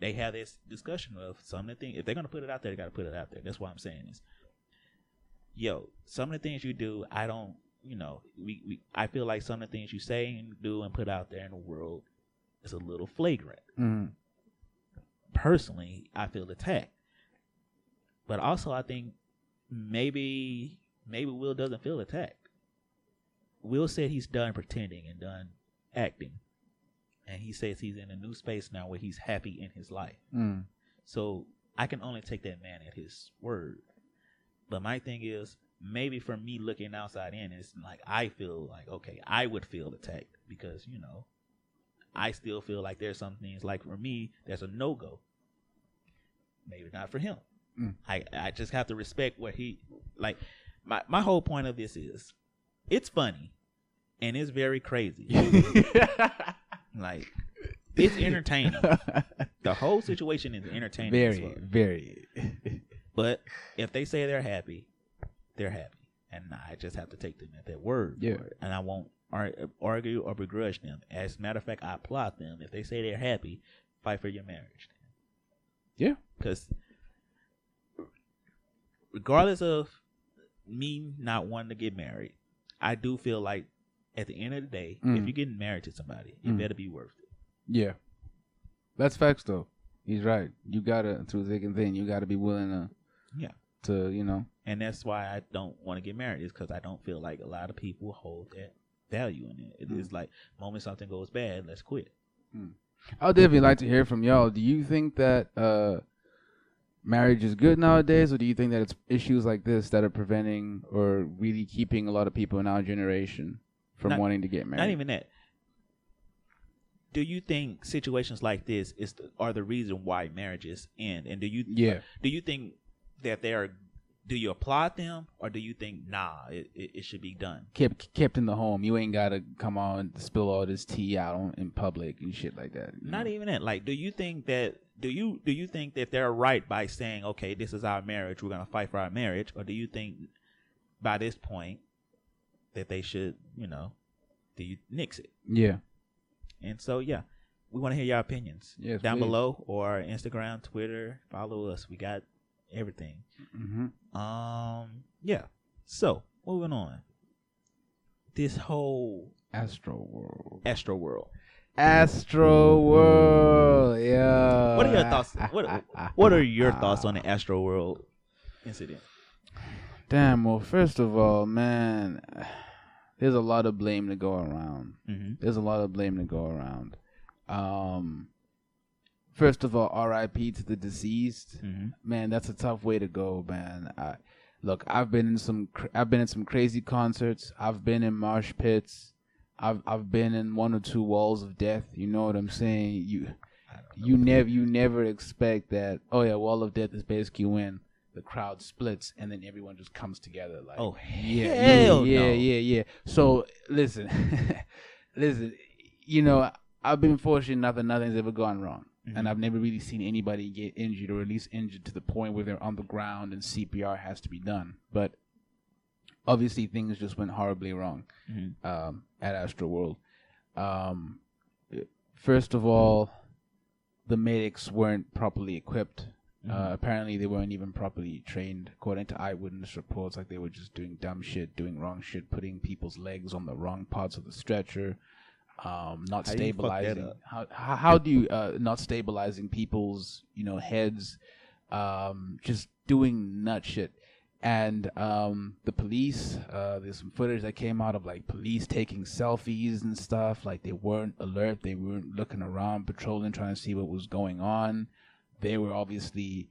Speaker 1: they have this discussion of some of the things. If they're gonna put it out there, they gotta put it out there. That's what I'm saying is, yo, some of the things you do, I don't, you know, we, we I feel like some of the things you say and do and put out there in the world is a little flagrant.
Speaker 2: Mm.
Speaker 1: Personally, I feel attacked, but also I think maybe maybe Will doesn't feel attacked. Will said he's done pretending and done acting, and he says he's in a new space now where he's happy in his life.
Speaker 2: Mm.
Speaker 1: So I can only take that man at his word. But my thing is, maybe for me looking outside in, it's like I feel like okay, I would feel attacked because you know, I still feel like there's some things like for me, there's a no go. Maybe not for him.
Speaker 2: Mm.
Speaker 1: I I just have to respect what he like. My my whole point of this is, it's funny, and it's very crazy. [laughs] like it's entertaining. [laughs] the whole situation is entertaining. as
Speaker 2: very,
Speaker 1: fuck.
Speaker 2: very.
Speaker 1: But if they say they're happy, they're happy, and I just have to take them at their word.
Speaker 2: Yeah.
Speaker 1: and I won't ar- argue or begrudge them. As a matter of fact, I applaud them if they say they're happy. Fight for your marriage,
Speaker 2: yeah.
Speaker 1: because regardless of me not wanting to get married, I do feel like at the end of the day, if
Speaker 2: Mm.
Speaker 1: you're getting married to somebody, it
Speaker 2: Mm.
Speaker 1: better be worth it.
Speaker 2: Yeah. That's facts though. He's right. You gotta through thick and thin, you gotta be willing to
Speaker 1: Yeah.
Speaker 2: to, you know.
Speaker 1: and that's why I don't want to get married is because I don't feel like a lot of people hold that value in it. It is
Speaker 2: Mm.
Speaker 1: like moment something goes bad, let's quit.
Speaker 2: I would definitely like to hear from y'all. Do you think that uh marriage is good nowadays or do you think that it's issues like this that are preventing or really keeping a lot of people in our generation from
Speaker 1: Not-
Speaker 2: wanting to get married?
Speaker 1: Not even that. Do you think situations like this is the, are the reason why marriages end? And do you
Speaker 2: Yeah.
Speaker 1: Uh, do you think that they are? Do you applaud them or do you think nah, it, it, it should be done?
Speaker 2: kept kept in the home. You ain't gotta come on and spill all this tea out on, in public and shit like that.
Speaker 1: Not
Speaker 2: know?
Speaker 1: even that. Like, do you think that do you do you think that they're right by saying, okay, this is our marriage, we're gonna fight for our marriage, or do you think by this point that they should, you know, do you nix it?
Speaker 2: Yeah.
Speaker 1: And so, yeah, we want to hear your opinions
Speaker 2: Yes,
Speaker 1: down
Speaker 2: please.
Speaker 1: below or Instagram, Twitter. Follow us. We got everything.
Speaker 2: hmm
Speaker 1: Um, yeah. So moving on. This whole
Speaker 2: Astro World.
Speaker 1: Astro World.
Speaker 2: Astro World. Yeah.
Speaker 1: What are your thoughts? What What are your thoughts on the [laughs] Astro World incident?
Speaker 2: Damn. Well, first of all, man, there's a lot of blame to go around.
Speaker 1: Mm-hmm.
Speaker 2: There's a lot of blame to go around. Um, first of all, R.I.P. to the deceased.
Speaker 1: Mm-hmm.
Speaker 2: Man, that's a tough way to go, man. I, look, I've been in some, cr- I've been in some crazy concerts. I've been in mosh pits. I've, I've been in one or two walls of death. You know what I'm saying? You, you never, you never expect that. Oh yeah, wall of death is basically when the crowd splits and then everyone just comes together. Like,
Speaker 1: Oh
Speaker 2: yeah,
Speaker 1: hell
Speaker 2: yeah,
Speaker 1: no.
Speaker 2: yeah, yeah, yeah. So listen, [laughs] listen. You know, I've been fortunate enough that nothing's ever gone wrong,
Speaker 1: Mhm.
Speaker 2: and I've never really seen anybody get injured, or at least injured to the point where they're on the ground and CPR has to be done. But obviously, things just went horribly wrong
Speaker 1: Mm-hmm.
Speaker 2: um, at Astro World. Um, first of all, the medics weren't properly equipped.
Speaker 1: Mhm.
Speaker 2: Uh, apparently, they weren't even properly trained, according to eyewitness reports. Like they were just doing dumb shit, doing wrong shit, putting people's legs on the wrong parts of the stretcher, um, not
Speaker 1: How do you fuck that
Speaker 2: stabilizing. how how do you uh, not stabilizing people's you know heads? Um, just doing nut shit. And um, the police, uh, there's some footage that came out of like police taking selfies and stuff. Like they weren't alert, they weren't looking around, patrolling, trying to see what was going on. They were obviously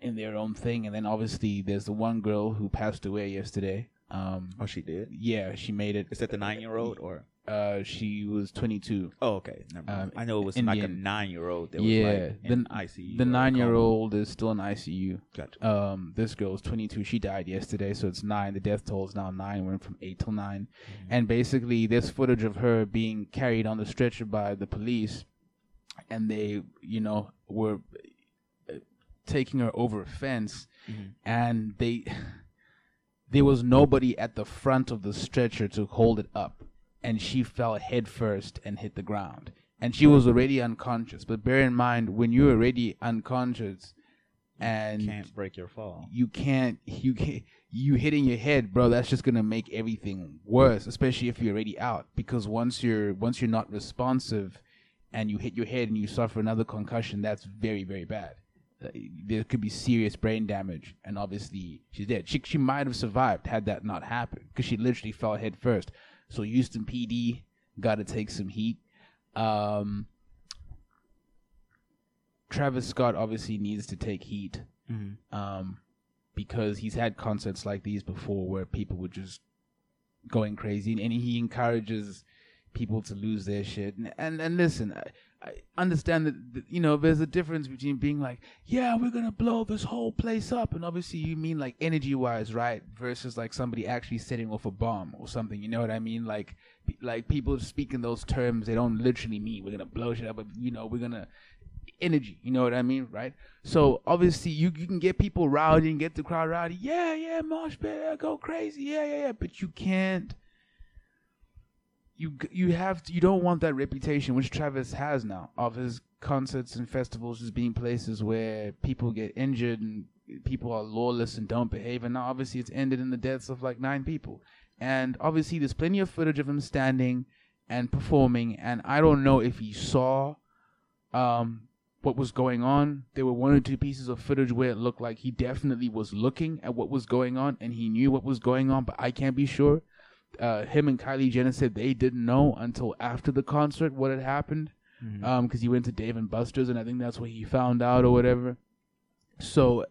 Speaker 2: in their own thing. And then obviously there's the one girl who passed away yesterday. Um,
Speaker 1: Oh, she did.
Speaker 2: yeah, she made it.
Speaker 1: Is that the nine-year-old or?
Speaker 2: Uh, she was 22.
Speaker 1: Oh, okay. Never mind.
Speaker 2: Um,
Speaker 1: I know it was like a nine-year-old that was
Speaker 2: Yeah,
Speaker 1: like
Speaker 2: the-
Speaker 1: ICU.
Speaker 2: The nine year old is still in ICU.
Speaker 1: Gotcha.
Speaker 2: Um, this girl is 22. She died yesterday, so it's nine. The death toll is now nine. Went from eight till 9 And basically, there's footage of her being carried on the stretcher by the police, and they, you know, were uh, taking her over a fence,
Speaker 1: Mhm.
Speaker 2: and they, [laughs] there was nobody at the front of the stretcher to hold it up, and she fell head first and hit the ground, and she was already unconscious. But bear in mind, when you're already unconscious, and you
Speaker 1: Can't break your fall.
Speaker 2: you can't you can't you hitting your head bro that's just gonna make everything worse especially if you're already out. Because once you're once you're not responsive and you hit your head and you suffer another concussion that's very very bad. Uh, there could be serious brain damage and obviously she's dead. She, she might have survived had that not happened because she literally fell head first so houston pd gotta take some heat um travis scott obviously needs to take heat
Speaker 1: Mm-hmm.
Speaker 2: um, because he's had concerts like these before where people were just going crazy, and he encourages people to lose their shit. And and, and listen, I, understand that, that you know there's a difference between being like, yeah, we're gonna blow this whole place up, and obviously you mean like energy wise, right? Versus like somebody actually setting off a bomb or something. You know what I mean? Like like people speak in those terms, they don't literally mean we're gonna blow shit up, but you know we're gonna energy. You know what I mean, right? So obviously you, you can get people rowdy and get the crowd rowdy. Yeah, yeah, mosh pit, go crazy. Yeah, yeah, yeah. But you can't. You you have to, you don't want that reputation which Travis has now of his concerts and festivals just being places where people get injured and people are lawless and don't behave. And now obviously it's ended in the deaths of like nine people. And obviously there's plenty of footage of him standing and performing. And I don't know if he saw um, what was going on. There were one or two pieces of footage where it looked like he definitely was looking at what was going on and he knew what was going on, but I can't be sure. Uh, him and Kylie Jenner said they didn't know until after the concert what had happened
Speaker 1: Mhm.
Speaker 2: um because he went to Dave and Buster's and I think that's where he found out or whatever. So,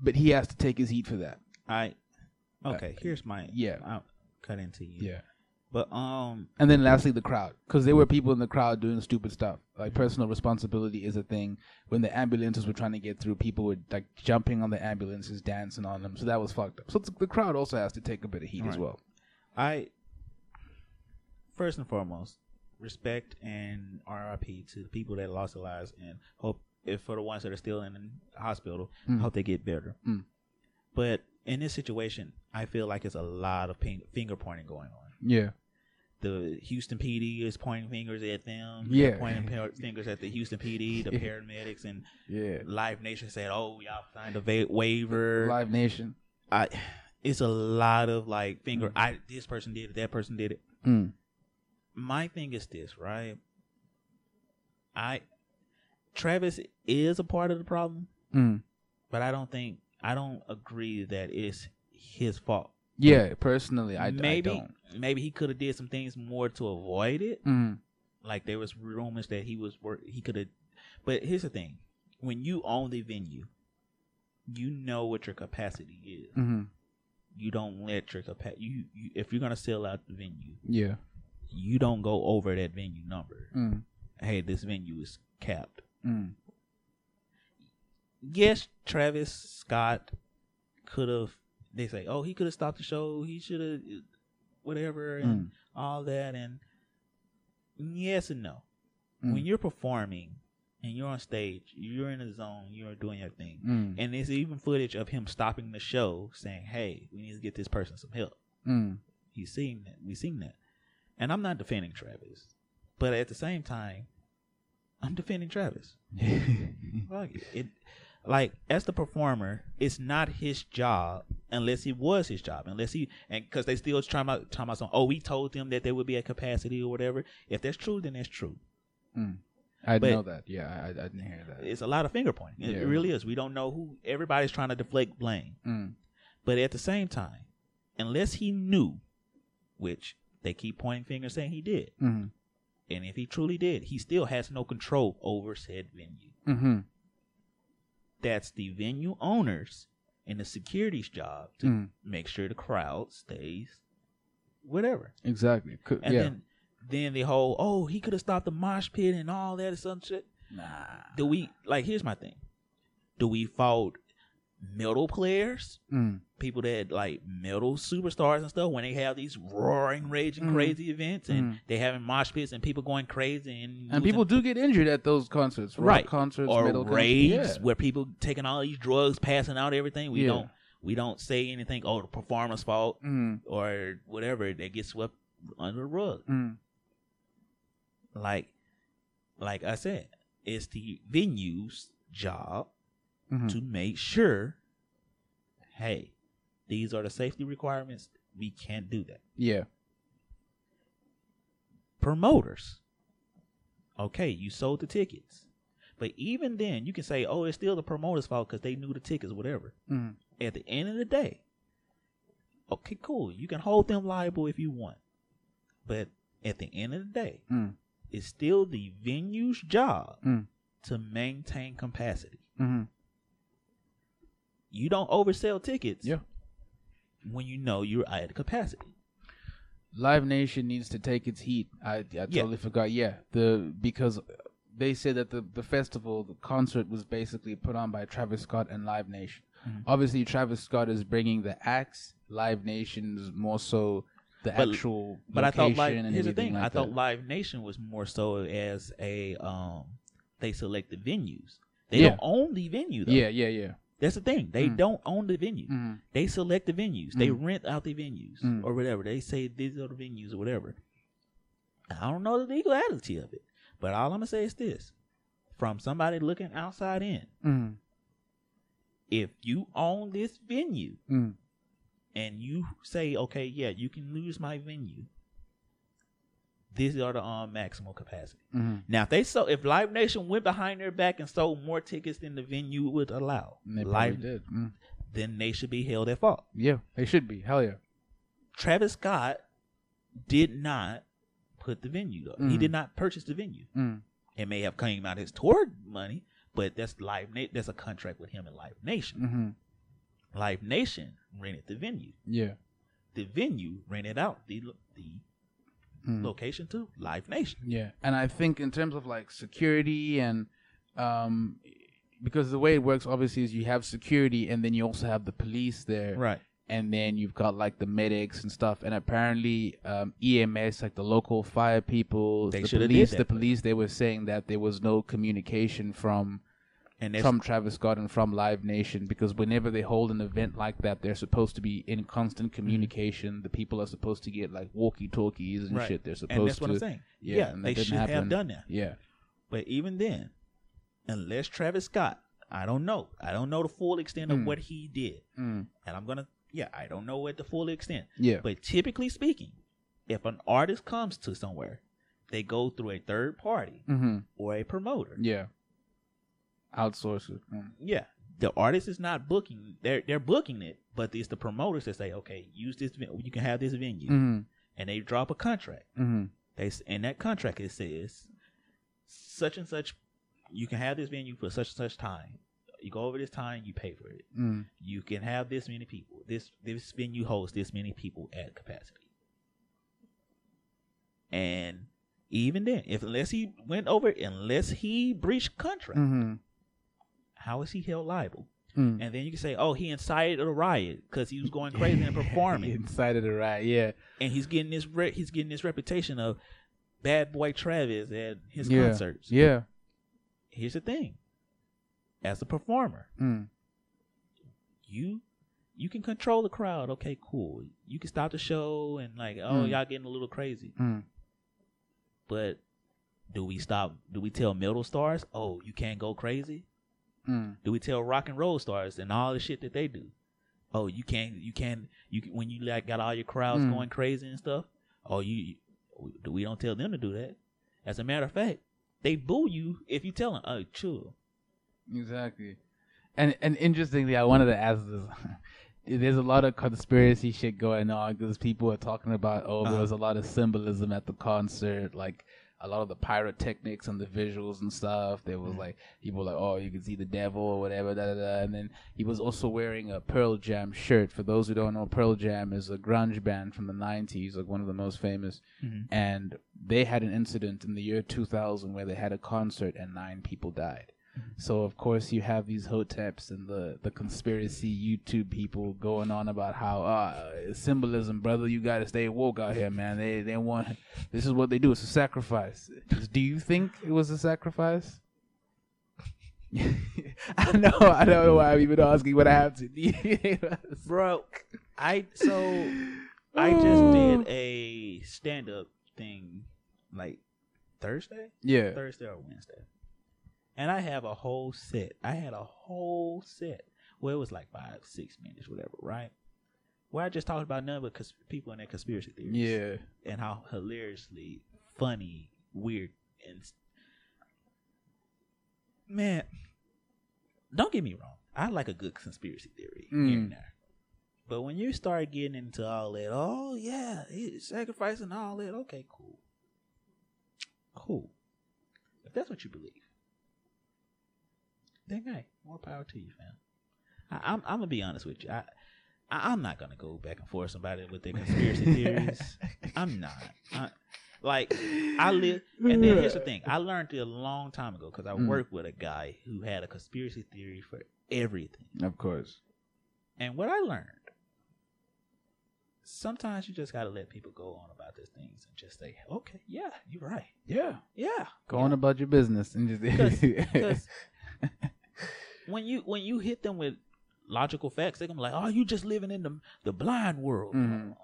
Speaker 2: but he has to take his heat for that.
Speaker 1: I okay. Here's my
Speaker 2: yeah.
Speaker 1: I'll cut into you.
Speaker 2: Yeah.
Speaker 1: But um,
Speaker 2: And then lastly, the crowd, because there were people in the crowd doing stupid stuff. Like personal responsibility is a thing. When the ambulances were trying to get through, people were like jumping on the ambulances, dancing on them. So that was fucked up. So the the crowd also has to take a bit of heat as well.
Speaker 1: I first and foremost respect and RIP to the people that lost their lives, and hope if for the ones that are still in the hospital,
Speaker 2: Mm.
Speaker 1: hope they get better.
Speaker 2: Mm.
Speaker 1: But in this situation, I feel like it's a lot of ping- finger pointing going on.
Speaker 2: Yeah.
Speaker 1: The Houston PD is pointing fingers at them.
Speaker 2: Yeah.
Speaker 1: They're pointing fingers at the Houston PD, the [laughs] paramedics, and
Speaker 2: Yeah.
Speaker 1: Live Nation said, "Oh, y'all signed a va- waiver."
Speaker 2: Live Nation.
Speaker 1: I, it's a lot of like finger. I this person did it, that person did it.
Speaker 2: Mm.
Speaker 1: My thing is this, right? I Travis is a part of the problem,
Speaker 2: Mm.
Speaker 1: but I don't think I don't agree that it's his fault.
Speaker 2: Yeah. Personally, I, I
Speaker 1: maybe
Speaker 2: don't.
Speaker 1: maybe he could have did some things more to avoid it.
Speaker 2: Mm.
Speaker 1: Like there was rumors that he was work he could have. But here's the thing: when you own the venue, you know what your capacity is.
Speaker 2: hmm
Speaker 1: You don't let your capacity. You, you if you're gonna sell out the venue,
Speaker 2: Yeah.
Speaker 1: you don't go over that venue number.
Speaker 2: Mm.
Speaker 1: Hey, this venue is capped.
Speaker 2: Mm.
Speaker 1: Yes, Travis Scott could have. They say, oh, he could have stopped the show. He should have, whatever, and
Speaker 2: Mm.
Speaker 1: all that. And yes and no.
Speaker 2: Mm.
Speaker 1: When you're performing and you're on stage, you're in the zone, you're doing your thing.
Speaker 2: Mm.
Speaker 1: And there's even footage of him stopping the show, saying, "Hey, we need to get this person some help."
Speaker 2: Mm.
Speaker 1: He's seen that. We've seen that. And I'm not defending Travis, but at the same time, I'm defending Travis. [laughs] Fuck it. Like as the performer, it's not his job unless it was his job. Unless he and because they still trying about talking about some. Oh, we told them that there would be a capacity or whatever. If that's true, then that's true.
Speaker 2: I
Speaker 1: But-
Speaker 2: know that. Yeah, I, I didn't hear that.
Speaker 1: It's a lot of finger pointing. It,
Speaker 2: Yeah.
Speaker 1: it really is. We don't know who. Everybody's trying to deflect blame.
Speaker 2: Mm.
Speaker 1: But at the same time, unless he knew, which they keep pointing fingers saying he did,
Speaker 2: Mm-hmm.
Speaker 1: and if he truly did, he still has no control over said venue.
Speaker 2: Mm-hmm.
Speaker 1: That's the venue owners and the security's job to
Speaker 2: Mm.
Speaker 1: make sure the crowd stays whatever.
Speaker 2: Exactly. Could,
Speaker 1: And
Speaker 2: yeah.
Speaker 1: then then the whole oh he could have stopped the mosh pit and all that or some shit.
Speaker 2: nah.
Speaker 1: Do we like here's my thing. Do we fault middle players?
Speaker 2: Mm.
Speaker 1: people that like metal superstars and stuff when they have these roaring, raging,
Speaker 2: Mhm.
Speaker 1: crazy events and
Speaker 2: Mhm.
Speaker 1: they having mosh pits and people going crazy and
Speaker 2: And people do get injured at those concerts,
Speaker 1: right
Speaker 2: Concerts,
Speaker 1: or
Speaker 2: metal
Speaker 1: raves
Speaker 2: concerts. Yeah.
Speaker 1: where people taking all these drugs, passing out everything. We
Speaker 2: Yeah.
Speaker 1: don't we don't say anything. Oh, the performer's fault
Speaker 2: Mm.
Speaker 1: or whatever. They get swept under the rug. Like like I said, it's the venue's job
Speaker 2: Mhm.
Speaker 1: to make sure. Hey, these are the safety requirements. We can't do that.
Speaker 2: Yeah.
Speaker 1: promoters. Okay, you sold the tickets. But even then, you can say, oh, it's still the promoter's fault because they knew the tickets, whatever.
Speaker 2: Mm.
Speaker 1: At the end of the day, okay, cool. You can hold them liable if you want. But at the end of the day,
Speaker 2: Mm.
Speaker 1: It's still the venue's job
Speaker 2: Mm.
Speaker 1: to maintain capacity.
Speaker 2: Mm-hmm.
Speaker 1: You don't oversell tickets
Speaker 2: Yeah.
Speaker 1: when you know you're at capacity.
Speaker 2: Live Nation needs to take its heat. I I totally forgot. Yeah, the because they said that the the festival, the concert was basically put on by Travis Scott and Live Nation.
Speaker 1: Mhm.
Speaker 2: Obviously, Travis Scott is bringing the acts. Live Nation's more so the
Speaker 1: But-
Speaker 2: actual.
Speaker 1: But I thought like here's the thing.
Speaker 2: like
Speaker 1: I thought
Speaker 2: that.
Speaker 1: Live Nation was more so as a um they select the venues. They
Speaker 2: Yeah.
Speaker 1: don't own the venue though.
Speaker 2: Yeah, yeah, yeah.
Speaker 1: That's the thing. They
Speaker 2: Mm.
Speaker 1: don't own the venue.
Speaker 2: Mhm.
Speaker 1: They select the venues. They
Speaker 2: Mm.
Speaker 1: rent out the venues
Speaker 2: Mm.
Speaker 1: or whatever. They say these are the venues or whatever. I don't know the legality of it. But all I'm gonna say is this. From somebody looking outside in,
Speaker 2: Mhm.
Speaker 1: if you own this venue
Speaker 2: Mm.
Speaker 1: And you say, okay, yeah, you can use my venue. These are the um, maximal capacity.
Speaker 2: Mhm.
Speaker 1: Now, if they so if Live Nation went behind their back and sold more tickets than the venue would allow, Live,
Speaker 2: did. Mm.
Speaker 1: then they should be held at fault.
Speaker 2: Yeah, they should be. Hell yeah.
Speaker 1: Travis Scott did not put the venue up. He
Speaker 2: Mhm.
Speaker 1: did not purchase the venue.
Speaker 2: Mm.
Speaker 1: It may have came out his tour money, but that's Live. Na- that's a contract with him and Live Nation.
Speaker 2: hmm
Speaker 1: Live Nation rented the venue.
Speaker 2: Yeah.
Speaker 1: The venue rented out the the
Speaker 2: Mm.
Speaker 1: location to Live Nation.
Speaker 2: Yeah, and I think in terms of like security and um, because the way it works obviously is you have security and then you also have the police there,
Speaker 1: Right.
Speaker 2: and then you've got like the medics and stuff. And apparently, um, EMS, like the local fire people,
Speaker 1: They
Speaker 2: the police, the police, they were saying that there was no communication from
Speaker 1: And
Speaker 2: from Travis Scott and from Live Nation because whenever they hold an event like that, they're supposed to be in constant communication. The people are supposed to get like walkie talkies and
Speaker 1: Mm-hmm. Right.
Speaker 2: shit. They're supposed
Speaker 1: and that's
Speaker 2: to.
Speaker 1: what I'm saying.
Speaker 2: Yeah,
Speaker 1: Yeah, they
Speaker 2: didn't
Speaker 1: have done that.
Speaker 2: Yeah.
Speaker 1: But even then, unless Travis Scott, I don't know. I don't know the full extent of
Speaker 2: Mm.
Speaker 1: what he did.
Speaker 2: Mm.
Speaker 1: And I'm gonna yeah, I don't know at the full extent.
Speaker 2: Yeah.
Speaker 1: But typically speaking, if an artist comes to somewhere, they go through a third party
Speaker 2: Mm-hmm.
Speaker 1: or a promoter.
Speaker 2: Yeah. Outsource it. Mm.
Speaker 1: Yeah. The artist is not booking they're they're booking it, but it's the promoters that say, Okay, use this you can have this venue
Speaker 2: Mm-hmm.
Speaker 1: and they drop a contract.
Speaker 2: Mm-hmm.
Speaker 1: They in that contract it says such and such you can have this venue for such and such time. You go over this time, you pay for it.
Speaker 2: Mm.
Speaker 1: You can have this many people. This this venue hosts this many people at capacity. And even then, if unless he went over, unless he breached contract,
Speaker 2: Mm-hmm.
Speaker 1: How is he held liable?
Speaker 2: Mm.
Speaker 1: And then you can say, oh, he incited a riot because he was going [laughs] crazy and performing,
Speaker 2: Incited a riot. Yeah.
Speaker 1: and he's getting this re- he's getting this reputation of bad boy Travis at his
Speaker 2: yeah.
Speaker 1: concerts.
Speaker 2: Yeah.
Speaker 1: Here's the thing: as a performer,
Speaker 2: Mm.
Speaker 1: you you can control the crowd. Okay, cool. You can stop the show and like, oh,
Speaker 2: Mm.
Speaker 1: y'all getting a little crazy.
Speaker 2: Mm.
Speaker 1: But Do we stop? Do we tell metal stars, oh, you can't go crazy?
Speaker 2: Mm.
Speaker 1: Do we tell rock and roll stars and all the shit that they do? Oh, you can't, you can't, you can- when you like got all your crowds
Speaker 2: Mm.
Speaker 1: going crazy and stuff. Oh, you, you, we don't tell them to do that. As a matter of fact, they boo you if you tell them, oh, chill.
Speaker 2: Exactly. And and interestingly, I wanted to ask this. [laughs] There's a lot of conspiracy shit going on because people are talking about oh, there
Speaker 1: Uh-huh.
Speaker 2: was a lot of symbolism at the concert, like a lot of the pyrotechnics and the visuals and stuff. There was
Speaker 1: Mhm.
Speaker 2: like people were like oh, you can see the devil or whatever, da da da. And then he was also wearing a Pearl Jam shirt. For those who don't know, Pearl Jam is a grunge band from the '90s, like one of the most famous. And they had an incident in the year 2000 where they had a concert and nine people died. So of course you have these hoteps and the the conspiracy YouTube people going on about how uh symbolism, brother. You got to stay woke out here, man. They they want this is what they do. It's a sacrifice. Do you think it was a sacrifice? [laughs] I know. I don't know why I'm even asking what I have to. Do [laughs] you think it was-
Speaker 1: Bro, I, so, I just
Speaker 2: Oh.
Speaker 1: did a stand up thing like Thursday?
Speaker 2: yeah.
Speaker 1: Thursday or Wednesday. And I have a whole set. I had a whole set. Well, it was like five, six minutes, whatever, right? Where I just talked about none but cons- people and their conspiracy theories.
Speaker 2: Yeah.
Speaker 1: And how hilariously funny, weird, and. Man, don't get me wrong. I like a good conspiracy theory here
Speaker 2: Mm.
Speaker 1: and there. But when you start getting into all that, oh, yeah, he's sacrificing all that, okay, cool. Cool. If that's what you believe, then hey, more power to you, fam. I, I'm I'm gonna be honest with you. I, I I'm not gonna go back and forth somebody with their conspiracy [laughs] theories. I'm not. I, like I live, and then here's the thing. I learned it a long time ago because I
Speaker 2: Mm.
Speaker 1: worked with a guy who had a conspiracy theory for everything.
Speaker 2: Of course.
Speaker 1: And what I learned, sometimes you just gotta let people go on about these things and just say, "Okay, yeah, you're right.
Speaker 2: Yeah.
Speaker 1: Yeah,
Speaker 2: Go on about your business and just [laughs]
Speaker 1: because when you when you hit them with logical facts, they're gonna be like, "Oh, you just living in the the blind world."
Speaker 2: Mhm.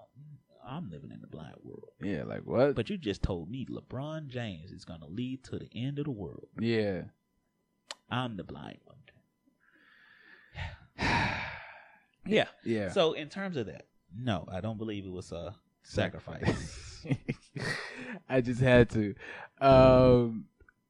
Speaker 1: I'm living in the blind world,
Speaker 2: yeah, like what?
Speaker 1: but you just told me LeBron James is gonna lead to the end of the world.
Speaker 2: yeah.
Speaker 1: I'm the blind one. [sighs] yeah.
Speaker 2: Yeah.
Speaker 1: So in terms of that, no, I don't believe it was a sacrifice. [laughs]
Speaker 2: I just had to. Um,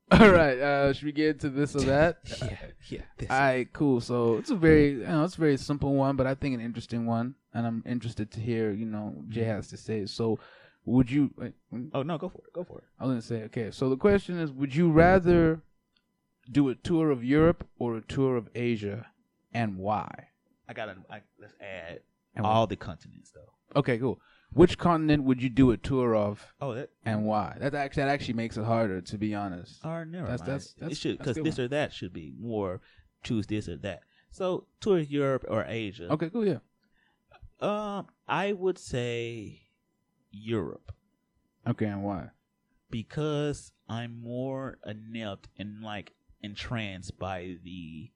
Speaker 2: [laughs] all right. Uh, should we get into this or that? [laughs]
Speaker 1: yeah, yeah. This,
Speaker 2: All right, cool. So it's a very, you know, it's a very simple one, but I think an interesting one, and I'm interested to hear, you know, Jay has to say. So, would you? wait,
Speaker 1: oh no, go for it. Go for it.
Speaker 2: I was gonna say, okay. So the question is, would you rather do a tour of Europe or a tour of Asia, and why?
Speaker 1: I gotta. I, let's add
Speaker 2: And
Speaker 1: all the continents though.
Speaker 2: Okay, cool. Which continent would you do a tour of,
Speaker 1: Oh, that.
Speaker 2: and why? That actually that actually makes it harder, to be honest.
Speaker 1: Or never
Speaker 2: That's-
Speaker 1: mind.
Speaker 2: that's- that's-
Speaker 1: it should because this
Speaker 2: one.
Speaker 1: or that should be more choose this or that. So tour Europe or Asia.
Speaker 2: Okay, cool. Yeah.
Speaker 1: Um, I would say Europe
Speaker 2: Okay, and why?
Speaker 1: because I'm more inept and like entranced by the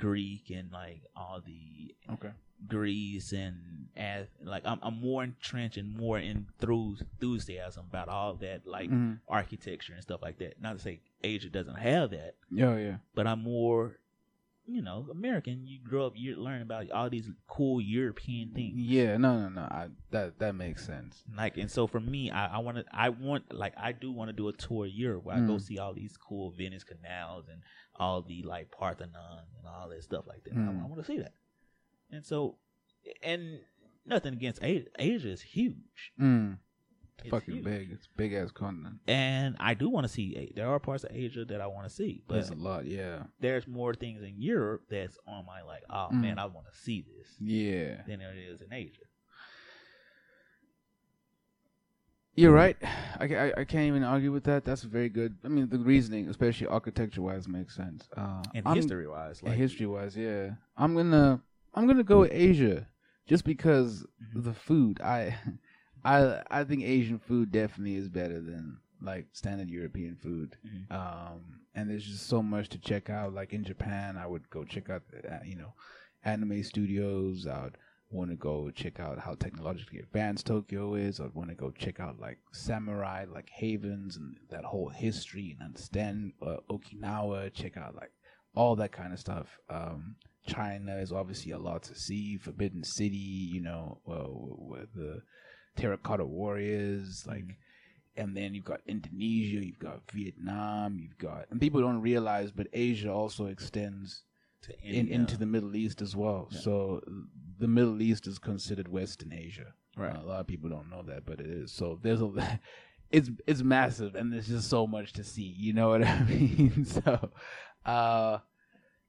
Speaker 1: Greek and like all the
Speaker 2: Okay.
Speaker 1: Greece and as like I'm I'm more entrenched and more enthusiasm about all that like
Speaker 2: Mhm.
Speaker 1: architecture and stuff like that. Not to say Asia doesn't have that,
Speaker 2: Yeah, yeah.
Speaker 1: but I'm more, you know, American. You grow up, you learn about all these cool European things.
Speaker 2: Yeah, no, no, no. I, that that makes sense.
Speaker 1: Like, and so for me, I, I want to, I want, like, I do want to do a tour of Europe where I go
Speaker 2: Mm.
Speaker 1: see all these cool Venice canals and all the like Parthenon and all that stuff like that.
Speaker 2: Mm.
Speaker 1: I, want to see that. And so, and nothing against Asia. Asia is huge.
Speaker 2: Mm. It's
Speaker 1: It's
Speaker 2: fucking
Speaker 1: huge.
Speaker 2: big. It's big ass continent.
Speaker 1: And I do want to see. There are parts of Asia that I want to see, but
Speaker 2: There's a lot. Yeah.
Speaker 1: there's more things in Europe that's on my like, oh
Speaker 2: Mm.
Speaker 1: man, I want to see this
Speaker 2: Yeah.
Speaker 1: than there is in Asia.
Speaker 2: You're right. I, I, I can't even argue with that. That's very good. I mean, the reasoning, especially architecture wise, makes sense. Uh,
Speaker 1: And history wise, like
Speaker 2: history wise, yeah. I'm gonna I'm gonna go with Asia, just because
Speaker 1: Mhm.
Speaker 2: the food. I [laughs] I I think Asian food definitely is better than like standard European food.
Speaker 1: Mhm.
Speaker 2: Um, and there's just so much to check out. Like in Japan, I would go check out uh, you know anime studios. I would want to go check out how technologically advanced Tokyo is, or want to go check out like samurai, like havens and that whole history and understand uh, Okinawa, check out like all that kind of stuff. Um, China is obviously a lot to see. Forbidden City, you know, uh, with the terracotta warriors, like, and then you've got Indonesia, you've got Vietnam, you've got, and people don't realize, but Asia also extends
Speaker 1: To
Speaker 2: in, into the Middle East as well. So the Middle East is considered Western Asia.
Speaker 1: Right.
Speaker 2: Uh, a lot of people don't know that, but it is. So there's a, [laughs] it's it's massive, and there's just so much to see. You know what [laughs] I mean? [laughs] So, uh,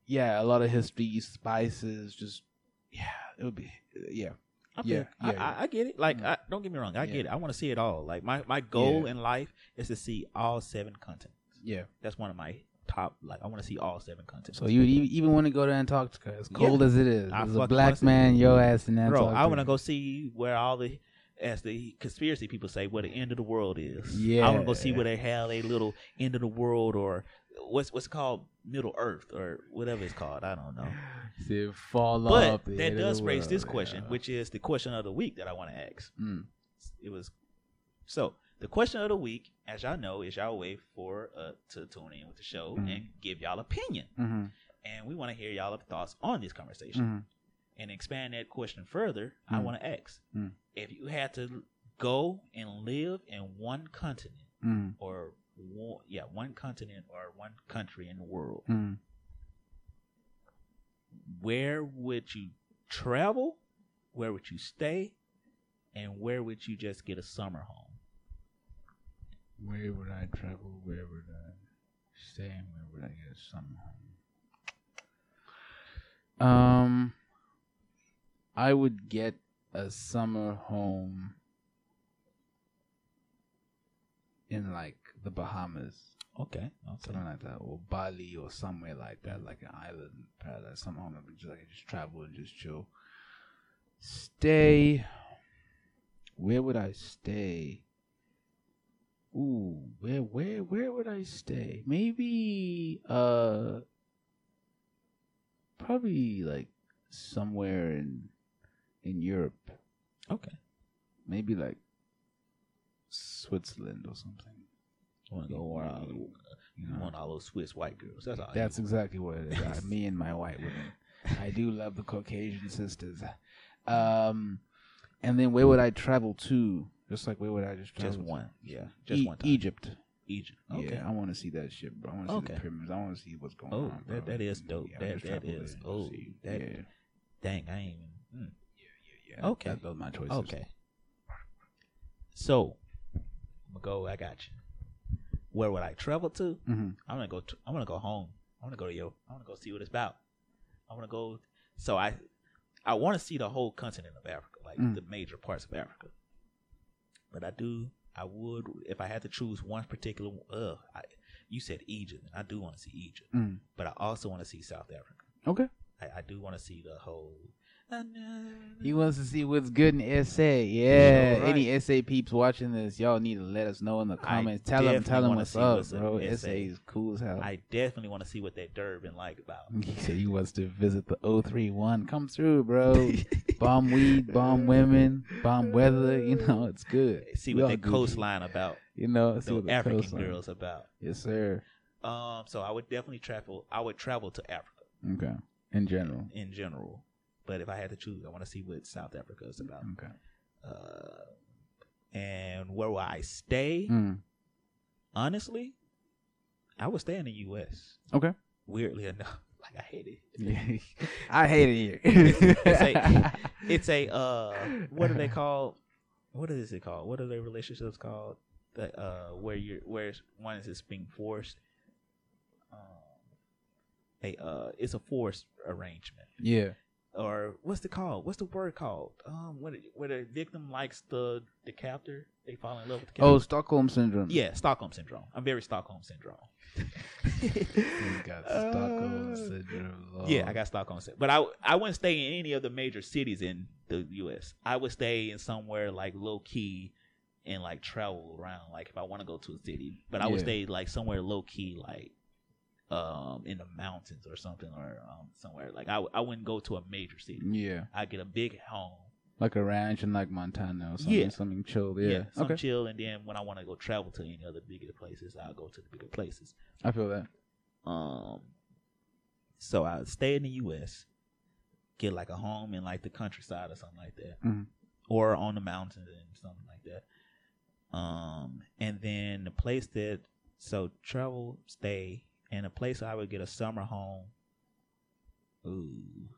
Speaker 2: yeah, a lot of history, spices, just yeah, it would be yeah.
Speaker 1: I
Speaker 2: Yeah,
Speaker 1: I,
Speaker 2: yeah,
Speaker 1: I, I get it. Like,
Speaker 2: Mm.
Speaker 1: I, don't get me wrong, I
Speaker 2: Yeah.
Speaker 1: get it. I want to see it all. Like, my my goal
Speaker 2: Yeah.
Speaker 1: in life is to see all seven continents.
Speaker 2: Yeah.
Speaker 1: That's one of my top. Like, I want to see all seven continents.
Speaker 2: So you even, even want to go to Antarctica, as cold
Speaker 1: Yeah.
Speaker 2: as it is.
Speaker 1: I
Speaker 2: As a black man, your ass in Antarctica.
Speaker 1: bro, I want to go see where all the, as the conspiracy people say, where the end of the world is.
Speaker 2: Yeah.
Speaker 1: I want to go see where they have a little end of the world or what's what's called Middle Earth or whatever it's called. I don't know. [sighs]
Speaker 2: See it fall
Speaker 1: But
Speaker 2: off.
Speaker 1: that does raise this question,
Speaker 2: yeah.
Speaker 1: which is the question of the week that I want to ask.
Speaker 2: Mm.
Speaker 1: It was so the question of the week, as y'all know, is y'all way for uh to tune in with the show
Speaker 2: Mhm.
Speaker 1: and give y'all opinion,
Speaker 2: Mm-hmm.
Speaker 1: and we want to hear y'all thoughts on this conversation
Speaker 2: Mm-hmm.
Speaker 1: and expand that question further. I
Speaker 2: Mm.
Speaker 1: want to ask
Speaker 2: Mm.
Speaker 1: if you had to go and live in one continent
Speaker 2: Mm-hmm.
Speaker 1: or one, yeah, one continent or one country in the world,
Speaker 2: Mm-hmm.
Speaker 1: where would you travel? Where would you stay? And where would you just get a summer home?
Speaker 2: Where would I travel? Where would I stay? And where would I get a summer home? Um, I would get a summer home in like the Bahamas,
Speaker 1: Okay, okay.
Speaker 2: something like that, or Bali, or somewhere like that, like an island paradise. Summer home, I would just, could just travel and just chill. Stay. Where would I stay? Ooh, where where where would I stay? Maybe uh probably like somewhere in in Europe.
Speaker 1: Okay.
Speaker 2: Maybe like Switzerland or something.
Speaker 1: I want to go
Speaker 2: You
Speaker 1: you
Speaker 2: know.
Speaker 1: want all those Swiss white girls. That's all.
Speaker 2: That's exactly what it is. Uh, [laughs] me and my white women. I do love the Caucasian sisters. Um, and then where would I travel to? Just like where would I just travel?
Speaker 1: just one. Yeah, just
Speaker 2: E-
Speaker 1: one time.
Speaker 2: Egypt.
Speaker 1: Egypt. Okay.
Speaker 2: Yeah, I want to see that shit, bro. I want to see the pyramids. I want to see what's going
Speaker 1: Oh,
Speaker 2: on.
Speaker 1: that- that is dope.
Speaker 2: Yeah,
Speaker 1: That- that is- oh,
Speaker 2: see.
Speaker 1: that-
Speaker 2: yeah,
Speaker 1: Dang, I ain't even. mm.
Speaker 2: yeah.
Speaker 1: Okay.
Speaker 2: that, those my choices.
Speaker 1: Okay. So, I'm gonna go. I got you. Where would I travel to?
Speaker 2: Mm-hmm.
Speaker 1: I'm gonna go. To, I'm gonna go home. I want to go to yo. I want to go see what it's about. I want to go. So I, I want to see the whole continent of Africa, like
Speaker 2: Mm.
Speaker 1: the major parts of Africa. But I do. I would if I had to choose one particular. Uh, I, you said Egypt, and I do want to see Egypt,
Speaker 2: Mm.
Speaker 1: but I also want to see South Africa.
Speaker 2: Okay.
Speaker 1: I, I do want to see the whole.
Speaker 2: He wants to see what's good in SA. Yeah.
Speaker 1: Sure,
Speaker 2: Any SA peeps watching this, y'all need to let us know in the comments. Tell them, tell them what's up,
Speaker 1: what's
Speaker 2: bro. SA
Speaker 1: SA.
Speaker 2: is cool as hell.
Speaker 1: I definitely want to see what that Durban like about. [laughs]
Speaker 2: He said he wants to visit the 031. Come through, bro. [laughs] bomb weed, bomb women, bomb weather. You know, it's good.
Speaker 1: See what that
Speaker 2: Gucci.
Speaker 1: coastline about.
Speaker 2: You know, see
Speaker 1: The
Speaker 2: what the
Speaker 1: African
Speaker 2: coastline-
Speaker 1: girls about.
Speaker 2: Yes, sir.
Speaker 1: Um, so I would definitely travel. I would travel to Africa
Speaker 2: Okay. In general.
Speaker 1: in general, but if I had to choose, I want to see what South Africa is about.
Speaker 2: Okay.
Speaker 1: Uh, and where will I stay?
Speaker 2: Mm.
Speaker 1: Honestly, I would stay in the U.S.
Speaker 2: Okay.
Speaker 1: Weirdly enough, [laughs] like I hate it.
Speaker 2: Yeah. [laughs] I hate it here. [laughs]
Speaker 1: It's a- It's a uh, what do they call? What is it called? What are their relationships called? That uh, where you're where one is just being forced. Um, a uh, it's a forced arrangement.
Speaker 2: yeah.
Speaker 1: Or what's the called? What's the word called? Um, when it, where the victim likes the the captor, they fall in love with the captor.
Speaker 2: Oh, Stockholm syndrome.
Speaker 1: yeah, Stockholm syndrome. I'm very Stockholm syndrome.
Speaker 2: Got [laughs] Stockholm
Speaker 1: Uh,
Speaker 2: syndrome. Lord.
Speaker 1: Yeah, I got Stockholm syndrome. But I I wouldn't stay in any of the major cities in the U.S. I would stay in somewhere like low key and like travel around. Like if I want to go to a city, but I would
Speaker 2: Yeah.
Speaker 1: stay like somewhere low key, like um in the mountains or something or um somewhere like I w- I wouldn't go to a major city.
Speaker 2: Yeah,
Speaker 1: I get a big home.
Speaker 2: like a ranch in like Montana or something.
Speaker 1: Yeah.
Speaker 2: something chilled. Yeah,
Speaker 1: some
Speaker 2: okay,
Speaker 1: chill, and then when I want to go travel to any other bigger places, I'll go to the bigger places.
Speaker 2: I feel that.
Speaker 1: Um, so I stay in the U.S., get like a home in like the countryside or something like that,
Speaker 2: Mhm.
Speaker 1: or on the mountains and something like that. Um, and then the place that so travel, stay, and a place I would get a summer home. Ooh,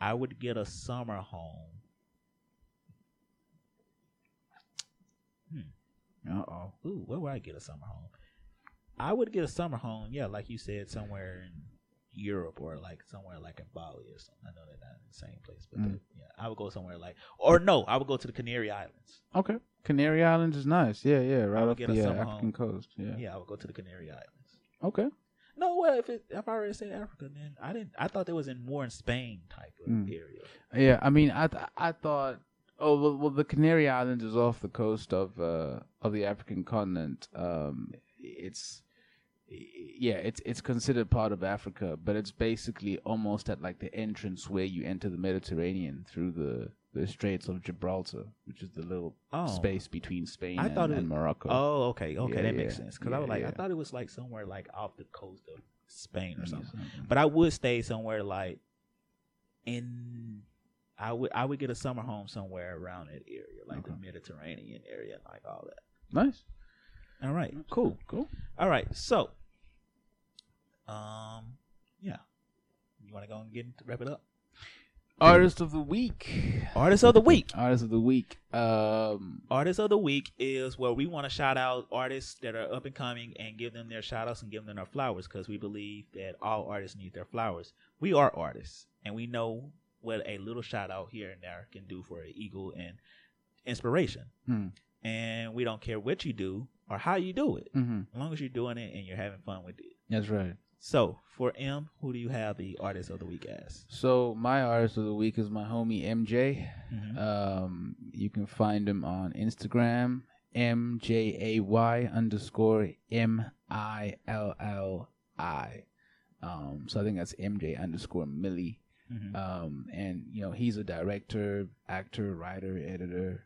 Speaker 1: I would get a summer home. Hmm.
Speaker 2: Uh oh.
Speaker 1: Ooh, where would I get a summer home? I would get a summer home, yeah, like you said, somewhere in Europe or like somewhere like in Bali or something. I know they're not in the same place, but
Speaker 2: Mm.
Speaker 1: that- yeah, I would go somewhere like, or no, I would go to the Canary Islands.
Speaker 2: Okay. Canary Islands is nice. Yeah, yeah, right off the
Speaker 1: a
Speaker 2: uh, African
Speaker 1: home.
Speaker 2: coast. Yeah.
Speaker 1: Yeah, I would go to the Canary Islands.
Speaker 2: Okay.
Speaker 1: No, well, if it, if I already said Africa, then I didn't. I thought it was in more in Spain type of
Speaker 2: Mm.
Speaker 1: area.
Speaker 2: Yeah, I mean, I th- I thought. Oh well, well, the Canary Islands is off the coast of uh, of the African continent. Um, it's yeah, it's it's considered part of Africa, but it's basically almost at like the entrance where you enter the Mediterranean through the the Straits of Gibraltar, which is the little
Speaker 1: Oh.
Speaker 2: space between Spain
Speaker 1: I
Speaker 2: and,
Speaker 1: thought it
Speaker 2: and
Speaker 1: was-
Speaker 2: Morocco.
Speaker 1: Oh, okay, okay,
Speaker 2: Yeah,
Speaker 1: that makes
Speaker 2: yeah,
Speaker 1: sense. Because I was
Speaker 2: yeah,
Speaker 1: like, I thought it was like somewhere like off the coast of Spain or
Speaker 2: Yeah,
Speaker 1: something. But I would stay somewhere like in I would I would get a summer home somewhere around that area, like the Mediterranean area, like all that.
Speaker 2: nice,
Speaker 1: All right, cool.
Speaker 2: cool.
Speaker 1: All right, so um, yeah, you want to go and get wrap it up?
Speaker 2: Artist of the week.
Speaker 1: Artist of the week.
Speaker 2: Artist of the week. Um,
Speaker 1: Artist of the week is where we want to shout out artists that are up and coming and give them their shout outs and give them their flowers because we believe that all artists need their flowers. We are artists and we know what a little shout out here and there can do for an eagle and inspiration.
Speaker 2: Hmm.
Speaker 1: And we don't care what you do or how you do it,
Speaker 2: mhm,
Speaker 1: as long as you're doing it and you're having fun with it.
Speaker 2: That's right.
Speaker 1: So for M, who do you have the artist of the week as?
Speaker 2: So my artist of the week is my homie MJ.
Speaker 1: Mhm.
Speaker 2: Um, you can find him on Instagram, M J A Y underscore M I L L I. Um, so I think that's MJ underscore Millie.
Speaker 1: Mhm.
Speaker 2: Um, and you know he's a director, actor, writer, editor,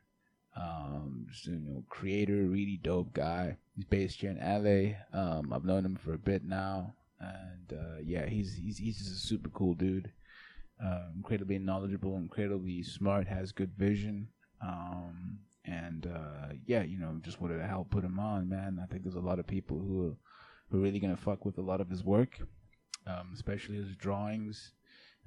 Speaker 2: um, just, you know, creator, really dope guy. He's based here in LA. Um, I've known him for a bit now, and uh, yeah, he's he's he's just a super cool dude. Uh, incredibly knowledgeable, incredibly smart, has good vision. Um, and uh, yeah, you know, just wanted to help put him on, man. I think there's a lot of people who who are really gonna fuck with a lot of his work, um, especially his drawings.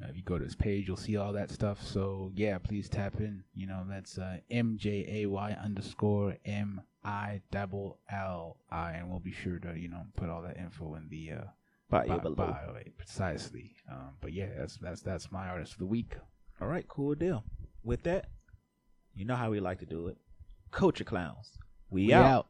Speaker 2: Uh, if you go to his page, you'll see all that stuff. So yeah, please tap in. You know, that's uh, M J A Y underscore M I double L I, and we'll be sure to you know put all that info in the uh,
Speaker 1: Bio
Speaker 2: bio,
Speaker 1: below.
Speaker 2: precisely. Um, but yeah, that's that's that's my artist of the week.
Speaker 1: All right, cool deal. With that, you know how we like to do it. Culture clowns. We,
Speaker 2: We
Speaker 1: out.
Speaker 2: out.